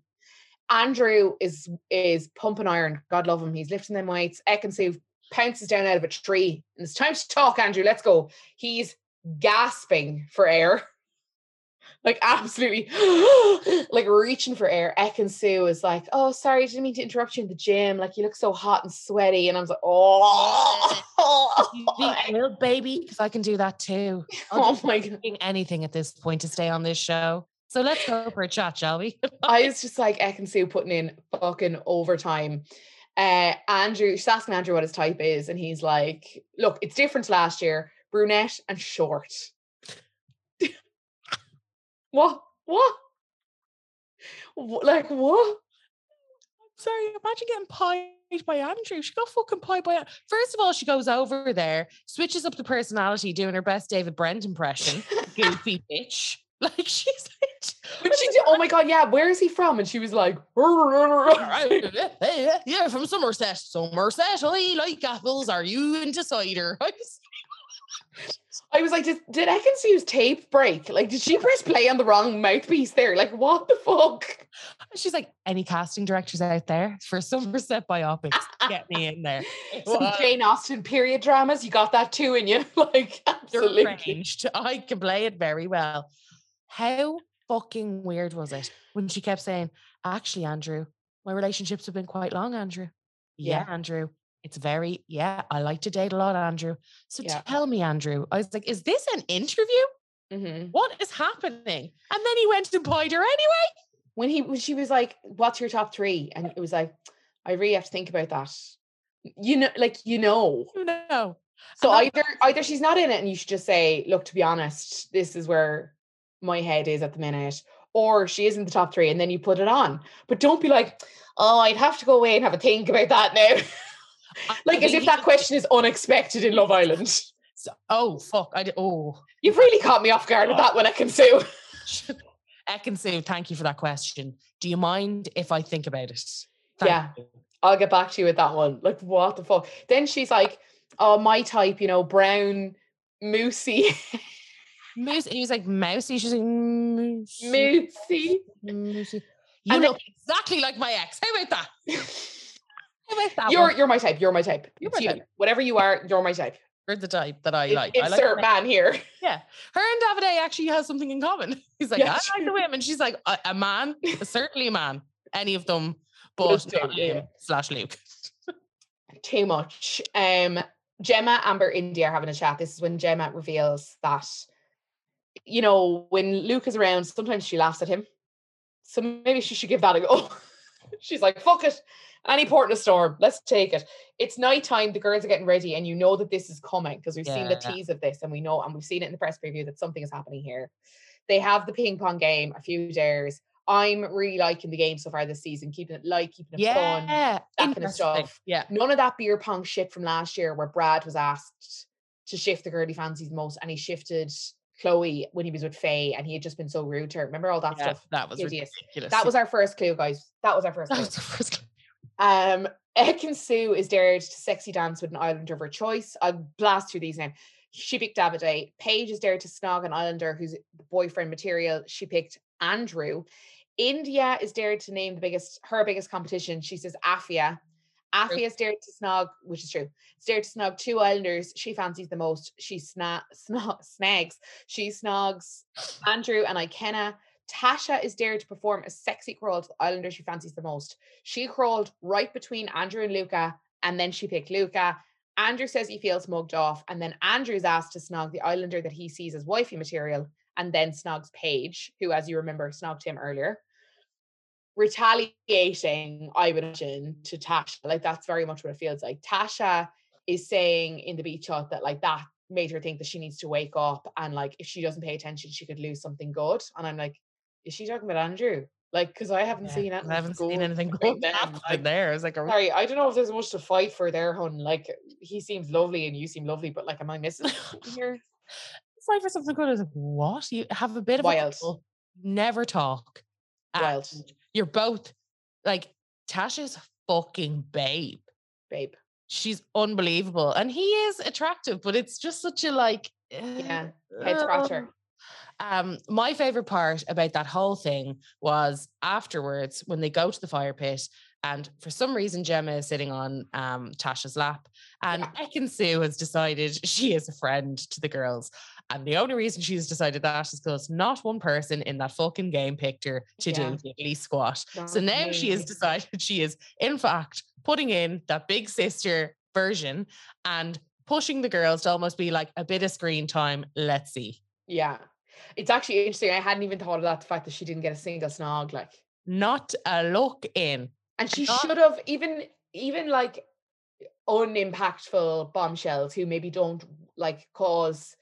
Andrew is is pumping iron. God love him. He's lifting them weights. Ekin-Su pounces down out of a tree. And it's time to talk, Andrew. Let's go. He's gasping for air. [LAUGHS] Like absolutely [GASPS] like reaching for air. Ekin-Su is like, oh sorry, I didn't mean to interrupt you in the gym. Like you look so hot and sweaty. And I was like, oh,
baby, because I can do that too. [LAUGHS] I'll
oh my god.
anything at this point to stay on this show. So let's go for a chat, shall we? [LAUGHS]
I was just like Ekin-Su putting in fucking overtime. Uh Andrew, she's asking Andrew what his type is, and he's like, look, it's different to last year, brunette and short. what? What? Like what?
sorry, imagine getting pied by Andrew. She got fucking pied by. First of all, she goes over there, switches up the personality, doing her best David Brent impression. [LAUGHS] Goofy bitch. [LAUGHS] Like she's
But she did, oh my god, yeah, where is he from? And she was like,
like, [LAUGHS] yeah, from Somerset. Somerset, I like apples. Are you into cider? I was-
I was like, did, did Ekin-Su's tape break? Like, did she press play on the wrong mouthpiece there? Like, what the fuck?
She's like, any casting directors out there for [LAUGHS] Somerset biopics? [LAUGHS] Get me in there.
Some Jane Austen period dramas, you got that too in you. [LAUGHS] Like, absolutely.
arranged. I can play it very well. How fucking weird was it when she kept saying, actually, Andrew, my relationships have been quite long, Andrew. Yeah,
Yeah.
Andrew. It's very, yeah, I like to date a lot, Andrew. So
Yeah.
tell me, Andrew. I was like, is this an interview?
Mhm.
What is happening? And then he went and pied her anyway.
When he when she was like, What's your top three? And it was like, I really have to think about that. You know, like you know.
You know.
So
And
either either she's not in it and you should just say, look, to be honest, this is where my head is at the minute. Or she is in the top three and then you put it on. But don't be like, oh, I'd have to go away and have a think about that now. [LAUGHS] [LAUGHS] Like as if that question is unexpected in Love Island.
So- oh, fuck. I did. Oh.
You've really caught me off guard with that one, [LAUGHS] I can sue.
Thank you for that question. Do you mind if I think about it? Thank
Yeah.
you.
I'll get back to you with that one. Like, what the fuck? Then she's like, oh, my type, you know, brown, moosey, [LAUGHS]
Moose, he was like mousy. She's like moosey.
moosey.
moosey. You
And
look exactly like my ex. How about that? How about that?
You're
one?
you're my type. You're my type.
You're
It's
my
you.
type.
Whatever you are, you're my type.
You're the type that I
In-
like. I like
Insert man here. [LAUGHS]
Yeah. Her and Davide actually has something in common. [LAUGHS] He's like,
Yeah,
I like the
true.
women. She's like, a, a man, [LAUGHS] certainly a man. Any of them, but not
yeah,
him slash Luke.
Too much. Um, Gemma, Amber, Indiyah are having a chat. This is when Gemma reveals that, you know, when Luke is around, sometimes she laughs at him. So maybe she should give that a go. She's like, fuck it. Any port in a storm. Let's take it. It's nighttime. The girls are getting ready, and you know that this is coming because we've seen the
Yeah.
tease of this, and we know, and we've seen it in the press preview that something is happening here. They have the ping pong game, a few dares. I'm really liking the game so far this season, keeping it light, keeping it fun.
Yeah.
kind of stuff.
Yeah.
None of that beer pong shit from last year where Brad was asked to shift the girl he fancies most and he shifted Chloe when he was with Faye and he had just been so rude to her. Remember all that
yeah,
stuff?
That was
Hideous.
ridiculous.
That was our first clue, guys. That was our first
that
clue.
was the first clue.
Um, Ekin-Su is dared to sexy dance with an islander of her choice. I'll blast through these now. She picked Davide. Paige is dared to snog an islander who's boyfriend material. She picked Andrew. Indiyah is dared to name the biggest her biggest competition. She says Afia. Afia is dared to snog, which is true. It's dared to snog two islanders she fancies the most. She sna- snog, [LAUGHS] snags. She snogs Andrew and Ikenna. Tasha is dared to perform a sexy crawl to the islander she fancies the most. She crawled right between Andrew and Luca, and then she picked Luca. Andrew says he feels mugged off, and then Andrew's asked to snog the islander that he sees as wifey material, and then snogs Paige, who, as you remember, snogged him earlier. Retaliating, I would imagine, to Tasha. Like that's very much what it feels like. Tasha is saying in the beach hut that like that made her think that she needs to wake up and like if she doesn't pay attention, she could lose something good. And I'm like, is she talking about Andrew? Like, because I haven't
Yeah,
seen it.
I haven't seen anything [LAUGHS] good [LAUGHS]
like,
there. I was like,
Sorry, I don't know if there's much to fight for there, hun. Like he seems lovely and you seem lovely, but like, am I missing something [LAUGHS] here?
fight for something good. I was like, what? You have a bit of
Wild.
a never talk.
Wild.
and You're both like Tasha's fucking babe.
Babe.
She's unbelievable. And he is attractive, but it's just such a like
Yeah,
uh,
head scratcher.
Um, my favorite part about that whole thing was afterwards when they go to the fire pit, and for some reason Gemma is sitting on um Tasha's lap, and
Yeah.
Ekin-Su has decided she is a friend to the girls. And the only reason she's decided that is because not one person in that fucking game picked her to
Yeah.
do diddly squat. So now she has decided she is, in fact, putting in that big sister version and pushing the girls to almost be like a bit of screen time. Let's see.
Yeah. It's actually interesting. I hadn't even thought of that, the fact that she didn't get a single snog. Like
Not a look in.
And she
not-
should have even even like unimpactful bombshells who maybe don't like cause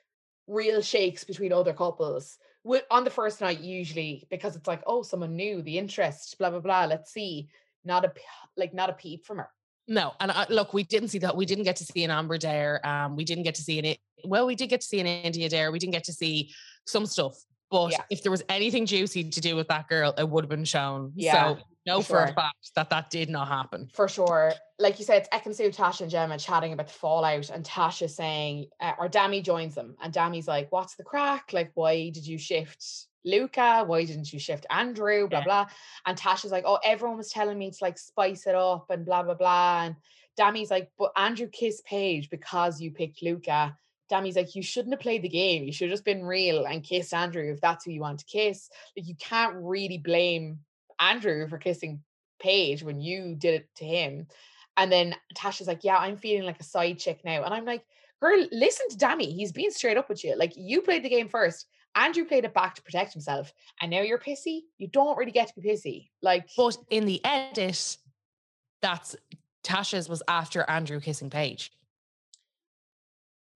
real shakes between other couples. Wi- on the first night, usually because it's like, oh, someone new, the interest, blah blah blah. Let's see. not a like not a peep from her.
No, and uh, look, we didn't see that. We didn't get to see an Amber Dare. Um, we didn't get to see an. Well, we did get to see an Indiyah Dare. We didn't get to see some stuff. But
Yeah.
if there was anything juicy to do with that girl, it would have been shown.
Yeah,
So know
for
for a fact that that did not happen.
For sure. Like you said, it's Ekin-Su, Tasha, and Gemma chatting about the fallout, and Tasha saying, uh, or Dami joins them, and Dami's like, What's the crack? Like, why did you shift Luca? Why didn't you shift Andrew? Blah,
Yeah.
blah. And Tasha's like, Oh, everyone was telling me to like spice it up and blah, blah, blah. And Dami's like, But Andrew kissed Paige because you picked Luca. Dami's like, You shouldn't have played the game. You should have just been real and kissed Andrew if that's who you want to kiss. Like, you can't really blame Andrew for kissing Paige when you did it to him. And then Tasha's like, Yeah, I'm feeling like a side chick now. And I'm like, Girl, listen to Dami. He's being straight up with you. Like, you played the game first. Andrew played it back to protect himself. And now you're pissy. You don't really get to be pissy. Like,
But in the edit, that's Tasha's was after Andrew kissing Paige.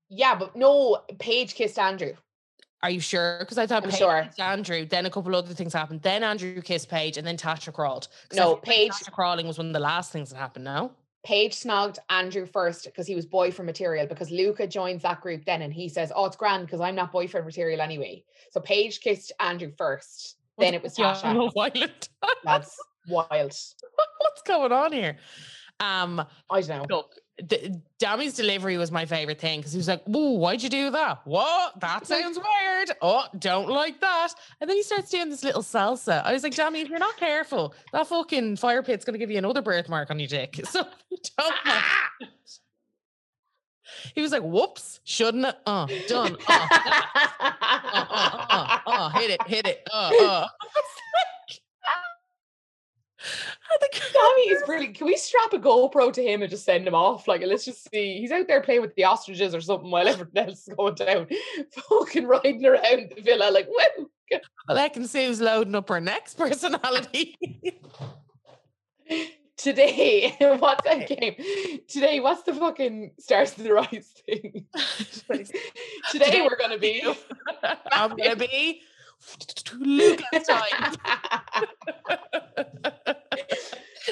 yeah, but no, Paige kissed Andrew.
Are you sure? Because I thought
I'm
Paige
sure.
Andrew. Then a couple other things happened. Then Andrew kissed Paige, and then Tasha crawled.
No, Paige-
Tasha crawling was one of the last things that happened. No.
Paige snogged Andrew first because he was boyfriend material because Luca joins that group then and he says, Oh, it's grand because I'm not boyfriend material anyway. So Paige kissed Andrew first. Then it was Tasha. [LAUGHS]
Love Island.
That's wild. [LAUGHS]
What's going on here? Um,
I don't know.
look, the, Dami's delivery was my favorite thing because he was like, "Oh, why'd you do that? What? That sounds weird. Oh, don't like that." And then he starts doing this little salsa. I was like, "Dami, if you're not careful, that fucking fire pit's gonna give you another birthmark on your dick." [LAUGHS] So don't. He was like, "Whoops, shouldn't have." Uh, done. Uh, uh, uh, uh, uh, hit it, hit it. [LAUGHS] Uh, uh. [LAUGHS]
Tommy is brilliant. Can we strap a GoPro to him and just send him off? Like, let's just see. He's out there playing with the ostriches or something while everything else is going down. [LAUGHS] Fucking riding around the villa, like, well,
I can see Sue's loading up her next [LAUGHS] personality.
Today, what's that game? Today, what's the fucking Stars of the Rise thing? Today, we're going to be.
I'm gonna be Lucas time.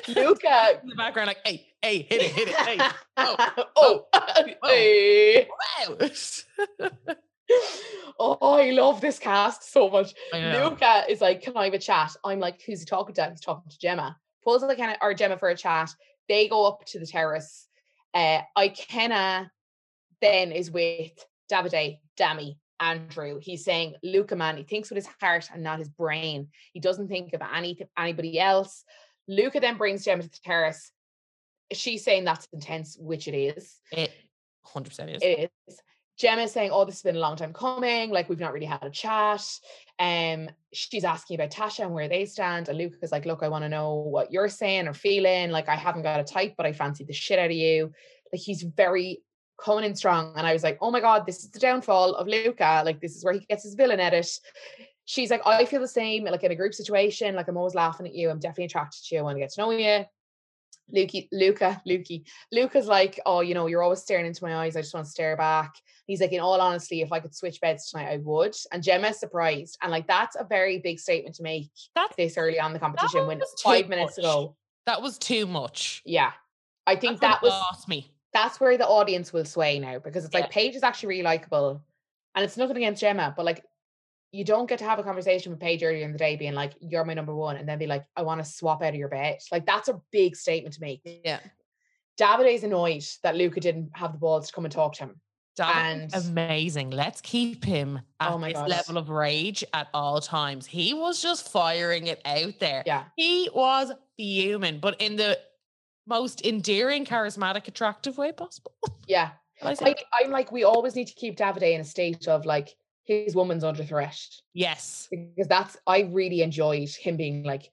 [LAUGHS]
Luca.
In the background, like, hey, hey, hit it, hit it, hey. [LAUGHS]
oh,
oh,
hey. [LAUGHS]
Wow.
oh, I love this cast so much. Luca is like, Can I have a chat? I'm like, Who's he talking to? He's talking to Gemma. Pulls the of or Gemma for a chat. They go up to the terrace. Uh, Ikenna then is with Davide, Dami, Andrew. He's saying, Luca, man, he thinks with his heart and not his brain. He doesn't think of any anybody else. Luca then brings Gemma to the terrace. She's saying that's intense, which it is.
It 100% is.
It is. Gemma's saying, "Oh, this has been a long time coming. Like we've not really had a chat." Um, she's asking about Tasha and where they stand, and Luke is like, "Look, I want to know what you're saying or feeling. Like I haven't got a type, but I fancy the shit out of you." Like he's very coming in strong, and I was like, "Oh my god, this is the downfall of Luca. Like this is where he gets his villain edit." She's like, "I feel the same. Like in a group situation, like I'm always laughing at you. I'm definitely attracted to you. I want to get to know you." Lukey, Luca, [LAUGHS] Lukey, Luca's like, oh, you know, you're always staring into my eyes. I just want to stare back. He's like, in all honesty, if I could switch beds tonight, I would. And Gemma's surprised. And like, that's a very big statement to make
That's,
this early on the competition when five minutes
much.
ago.
that was too much.
Yeah. I think
That's
that was,
me.
that's where the audience will sway now because it's like
Yeah.
Paige is actually really likable. And it's nothing against Gemma, but like, you don't get to have a conversation with Paige earlier in the day being like, you're my number one. And then be like, I want to swap out of your bed. Like, that's a big statement to make.
Yeah.
Davide's annoyed that Luca didn't have the balls to come and talk to him. And-
amazing. Let's keep him at
Oh my
this
God.
level of rage at all times. He was just firing it out there.
Yeah.
He was fuming, but in the most endearing, charismatic, attractive way possible.
Yeah. [LAUGHS]
I that?
I'm like, we always need to keep Davide in a state of like his woman's under threat.
yes.
Because that's I really enjoyed him being like,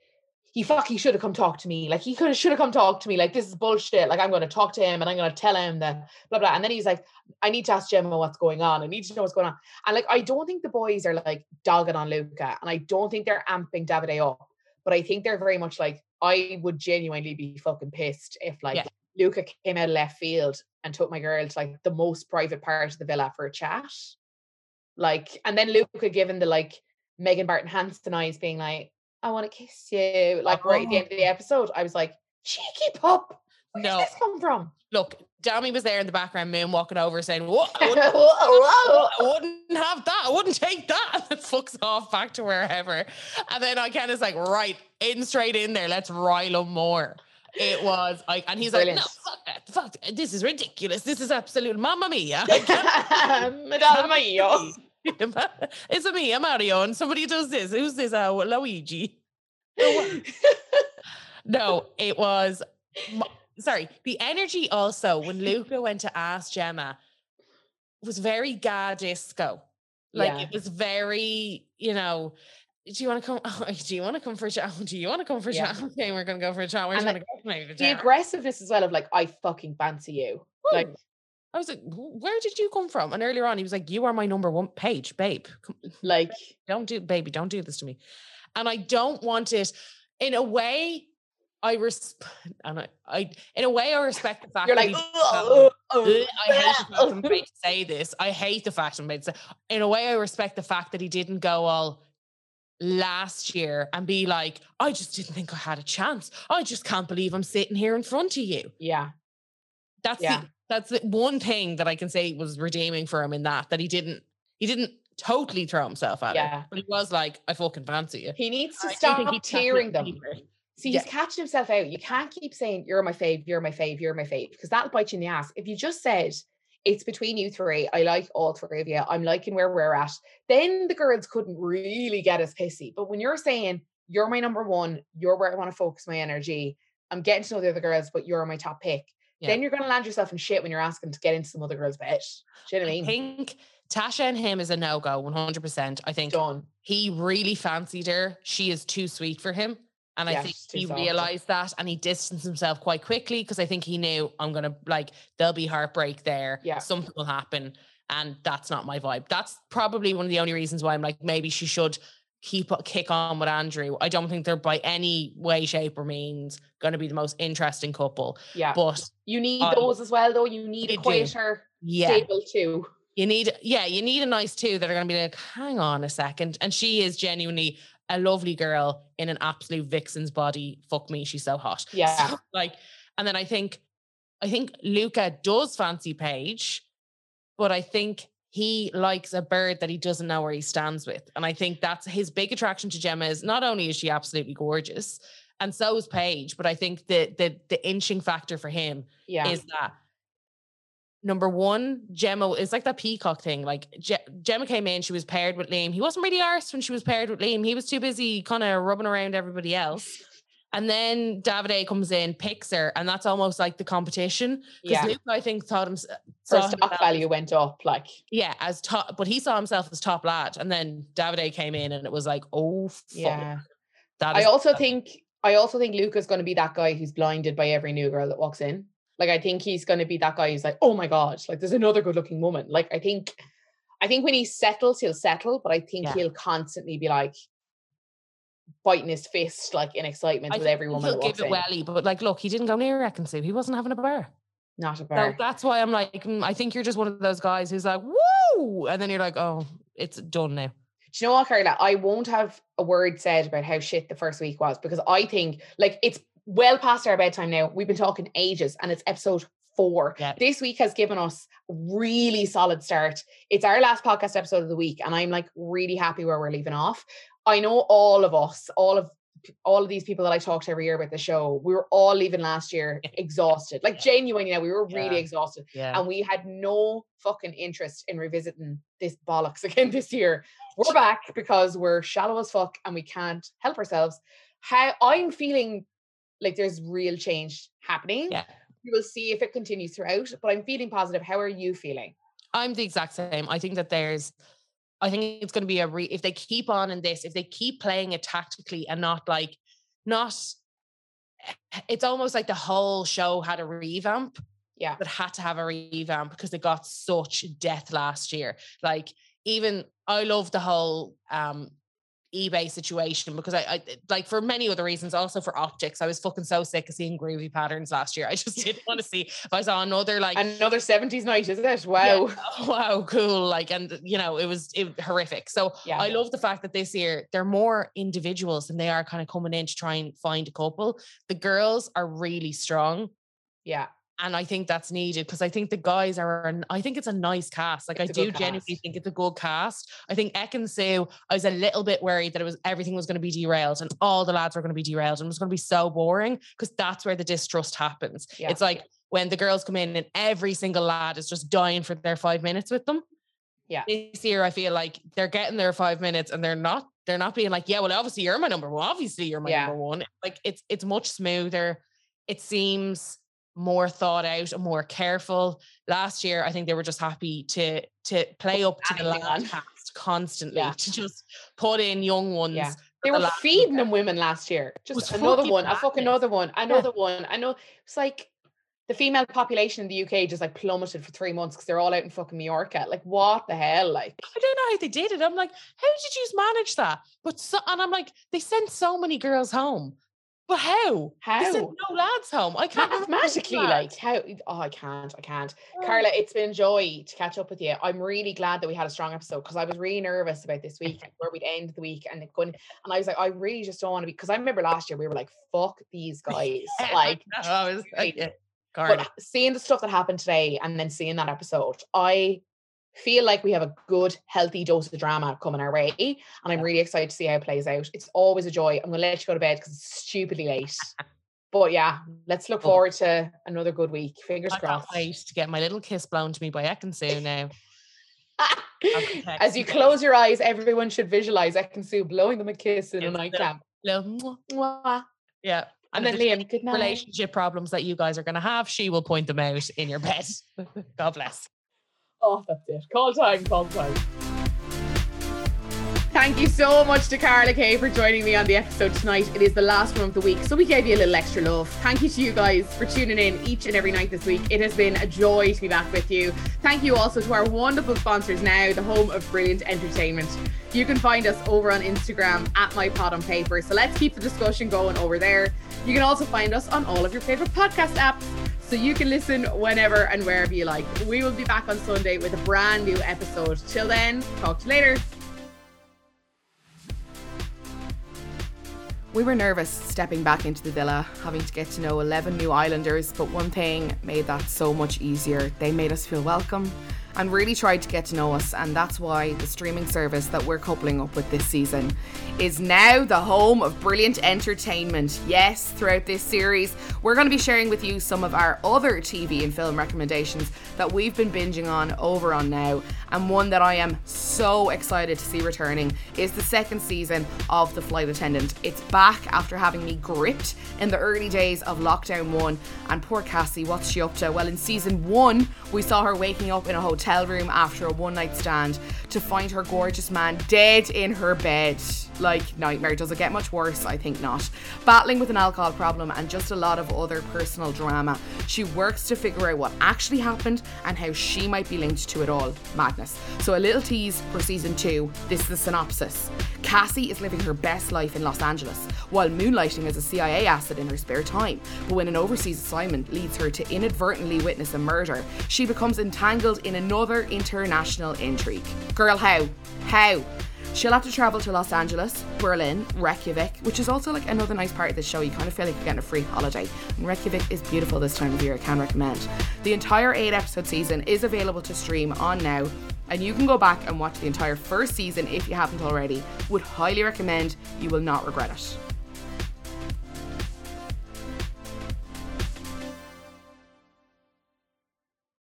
he fucking should have come talk to me. Like he could have should have come talk to me. Like this is bullshit. Like I'm gonna talk to him and I'm gonna tell him that blah blah. And then he's like, I need to ask Gemma what's going on. I need to know what's going on. And like I don't think the boys are like dogging on Luca, and I don't think they're amping Davide up. But I think they're very much like, I would genuinely be fucking pissed if like
Yeah.
Luca came out of left field and took my girl to like the most private part of the villa for a chat. Like, and then Luca giving the like Megan Barton Hanson eyes being like, I want to kiss you. Like right at the end of the oh. episode, I was like, cheeky pup. Where
No.
did this come from?
Look, Dami was there in the background, moon walking over saying, What? I [LAUGHS] wouldn't. I wouldn't have that. I wouldn't take that. [LAUGHS] And fucks off back to wherever. And then I kind of like, right, in straight in there. Let's rile him more. It was like, and he's
Brilliant.
like, no, fuck that. Fuck, this is ridiculous. This is absolute mamma mia. [LAUGHS]
Madonna mia.
It's a me, a Mario, and somebody does this. Who's this? Uh, Luigi. [LAUGHS] No, it was. Sorry, the energy also when Luca [LAUGHS] went to ask Gemma was very ga disco. Like
Yeah.
it was very, you know. Do you want to come? [LAUGHS] Oh, do you want to come for a chat? Do you want to come for a
Yeah.
chat? Okay, we're gonna go for a chat. We're
And,
gonna
like,
go for a chat.
the aggressiveness as well of like, I fucking fancy you. Like,
Woo. I was like, where did you come from? And earlier on, he was like, you are my number one Paige, babe.
Like,
don't do baby don't do this to me and i don't want it in a way i res- [SIGHS] and I, I in a way i respect the [LAUGHS] fact
you're like,
he
"Ugh,
Ugh,
ugh,
I hate the fact I'm
ugh."
to say this. I hate the fact I'm afraid to say. In a way, I respect the fact that he didn't go all last year and be like, I just didn't think I had a chance. I just can't believe I'm sitting here in front of you.
Yeah.
That's
Yeah.
the, that's the one thing that I can say was redeeming for him in that that he didn't he didn't totally throw himself at
Yeah.
it, but he was like, I fucking fancy you.
He needs to
I
stop tearing them. See,
Yeah.
he's catching himself out. You can't keep saying, You're my fave, you're my fave, you're my fave, because that'll bite you in the ass. If you just said, It's between you three, I like all three of you, I'm liking where we're at, then the girls couldn't really get as pissy. But when you're saying, You're my number one, you're where I want to focus my energy, I'm getting to know the other girls, but you're my top pick,
Yeah.
then you're going to land yourself in shit when you're asking to get into some other girl's bed. Do you know what I mean?
I think Tasha and him is a no go, 100%. I think
Done.
he really fancied her. She is too sweet for him. And I think he
soft.
realized that and he distanced himself quite quickly because I think he knew I'm going to, like, there'll be heartbreak there.
Yeah.
Something will happen. And that's not my vibe. That's probably one of the only reasons why I'm like, maybe she should keep kick on with Andrew. I don't think they're by any way, shape, or means going to be the most interesting couple.
Yeah.
But
You need
I-
those as well, though. You need a quieter,
yeah,
stable too.
you need, yeah, you need a nice two that are going to be like, hang on a second. And she is genuinely a lovely girl in an absolute vixen's body. Fuck me, she's so hot. [LAUGHS]
Yeah.
So, like, and then I think, I think Luca does fancy Paige, but I think he likes a bird that he doesn't know where he stands with. And I think that's his big attraction to Gemma is not only is she absolutely gorgeous, and so is Paige, but I think the the the inching factor for him
Yeah.
is that number one, Gemma is like that peacock thing. Like Je- Gemma came in, she was paired with Liam. He wasn't really arsed when she was paired with Liam. He was too busy kind of rubbing around everybody else. And then Davide comes in, picks her, and that's almost like the competition. Because
yeah.
Luke, I think, thought him
uh,
Her
stock
himself-
value went up. Like,
yeah, as top, but he saw himself as top lad. And then Davide came in, and it was like, oh, fuck,
yeah.
that
I
is
also think I also think Luca's going to be that guy who's blinded by every new girl that walks in. Like I think he's going to be that guy who's like, oh my god, like there's another good-looking woman. Like I think, I think when he settles, he'll settle, but I think
Yeah.
he'll constantly be like biting his fist like in excitement
I
with every woman
he'll give it
in.
welly, but like, look, he didn't go near Eccleston. He wasn't having a bar.
Not a
So
bar.
that's why I'm like, mm, I think you're just one of those guys who's like, woo, and then you're like, oh, it's done now.
Do you know what, Carla? I won't have a word said about how shit the first week was because I think like it's well past our bedtime now. We've been talking ages and it's episode four.
Yeah.
This week has given us really solid start. It's our last podcast episode of the week, and I'm like really happy where we're leaving off. I know all of us, all of all of these people that I talk to every year about the show, we were all leaving last year [LAUGHS] exhausted. Like
Yeah.
genuinely, now we were really
Yeah.
exhausted
Yeah.
and we had no fucking interest in revisiting this bollocks [LAUGHS] again this year. We're back because we're shallow as fuck and we can't help ourselves. How I'm feeling like there's real change happening.
Yeah.
We will see if it continues throughout, but I'm feeling positive. How are you feeling?
I'm the exact same. I think that there's, I think it's going to be a re, if they keep on in this, if they keep playing it tactically and not like, not, it's almost like the whole show had a revamp.
Yeah.
But had to have a revamp because it got such death last year. Like, even I love the whole um eBay situation because I, I like for many other reasons, also for optics. I was fucking so sick of seeing groovy patterns last year. I just [LAUGHS] didn't want to see if I saw another like
another 70s night, isn't it? Wow.
Yeah, [LAUGHS] wow, cool. Like, and you know, it was it, horrific. So
Yeah.
I love the fact that this year they're more individuals and they are kind of coming in to try and find a couple. The girls are really strong.
Yeah.
And I think that's needed because I think the guys are, an- I think it's a nice cast. Like
It's
I do genuinely think it's a good cast. I think Ekin-Su, I was a little bit worried that it was everything was going to be derailed and all the lads were going to be derailed and it was going to be so boring because that's where the distrust happens.
Yeah.
It's like when the girls come in and every single lad is just dying for their five minutes with them.
Yeah.
This year, I feel like they're getting their five minutes and they're not. They're not being like, yeah, well, obviously you're my number one. Obviously you're my
Yeah.
number one. Like it's it's much smoother. It seems more thought out and more careful. Last year, I think they were just happy to to play up to the lad cast constantly
Yeah.
to just put in young ones.
Yeah. They were
look
feeding them women last year. Just another one, a fucking another one, another one. I know it's like the female population in the UK just like plummeted for three months because they're all out in fucking Mallorca. Like, what the hell? Like,
I don't know how they did it. I'm like, how did you manage that? But so, and I'm like, they sent so many girls home, but how?
How?
no lads home. I can't uh, which
Mathematically, like, how? Oh, I can't. I can't.
Oh.
Carla, it's been a joy to catch up with you. I'm really glad that we had a strong episode because I was really nervous about this week [LAUGHS] where we'd end the week and going. And I was like, I really just don't want to be because I remember last year we were like, fuck these [LAUGHS] guys. Like,
No, I was like,
but seeing the stuff that happened today and then seeing that episode, I feel like we have a good, healthy dose of drama coming our way. And I'm really excited to see how it plays out. It's always a joy. I'm gonna let you go to bed because it's stupidly late. [LAUGHS] But yeah, let's look forward to another good week. Fingers
I
crossed.
wait to get my little kiss blown to me by Ekin-Su [LAUGHS] now. [LAUGHS]
As you close your eyes, everyone should visualize Ekin-Su blowing them a kiss in
Yes, the-
nightcap.
Little mwah.
Mwah.
Yeah.
And
if
then Liam, good night.
relationship problems that you guys are going to have, she will point them out in your bed. God bless.
Oh, that's it. Call time, call time. Thank you so much to Carla Kay for joining me on the episode tonight. It is the last one of the week, so we gave you a little extra love. Thank you to you guys for tuning in each and every night this week. It has been a joy to be back with you. Thank you also to our wonderful sponsors now, the home of brilliant entertainment. You can find us over on Instagram at my pod on paper. So let's keep the discussion going over there. You can also find us on all of your favorite podcast apps so you can listen whenever and wherever you like. We will be back on Sunday with a brand new episode. Till then, talk to you later. We were nervous stepping back into the villa, having to get to know 11 new islanders, but one thing made that so much easier. They made us feel welcome and really tried to get to know us, and that's why the streaming service that we're coupling up with this season is now the home of brilliant entertainment. Yes, throughout this series, we're going to be sharing with you some of our other TV and film recommendations that we've been binging on over on now, and one that I am so excited to see returning is the second season of The Flight Attendant. It's back after having me gripped in the early days of lockdown one. And poor Cassie, what's she up to? Well, in season one, we saw her waking up in a hotel room after a one night stand to find her gorgeous man dead in her bed. Like nightmare. Does it get much worse? I think not. Battling with an alcohol problem and just a lot of other personal drama. She works to figure out what actually happened and how she might be linked to it all. Madness. So, a little tease for season two. This is the synopsis. Cassie is living her best life in Los Angeles while moonlighting as a CIA asset in her spare time. But when an overseas assignment leads her to inadvertently witness a murder, she becomes entangled in another international intrigue. Girl, how? How? She'll have to travel to Los Angeles, Berlin, Reykjavik, which is also like another nice part of the show. You kind of feel like you're getting a free holiday. And Reykjavik is beautiful this time of year, I can recommend. The entire eight episode season is available to stream on now, and you can go back and watch the entire first season if you haven't already. Would highly recommend, you will not regret it.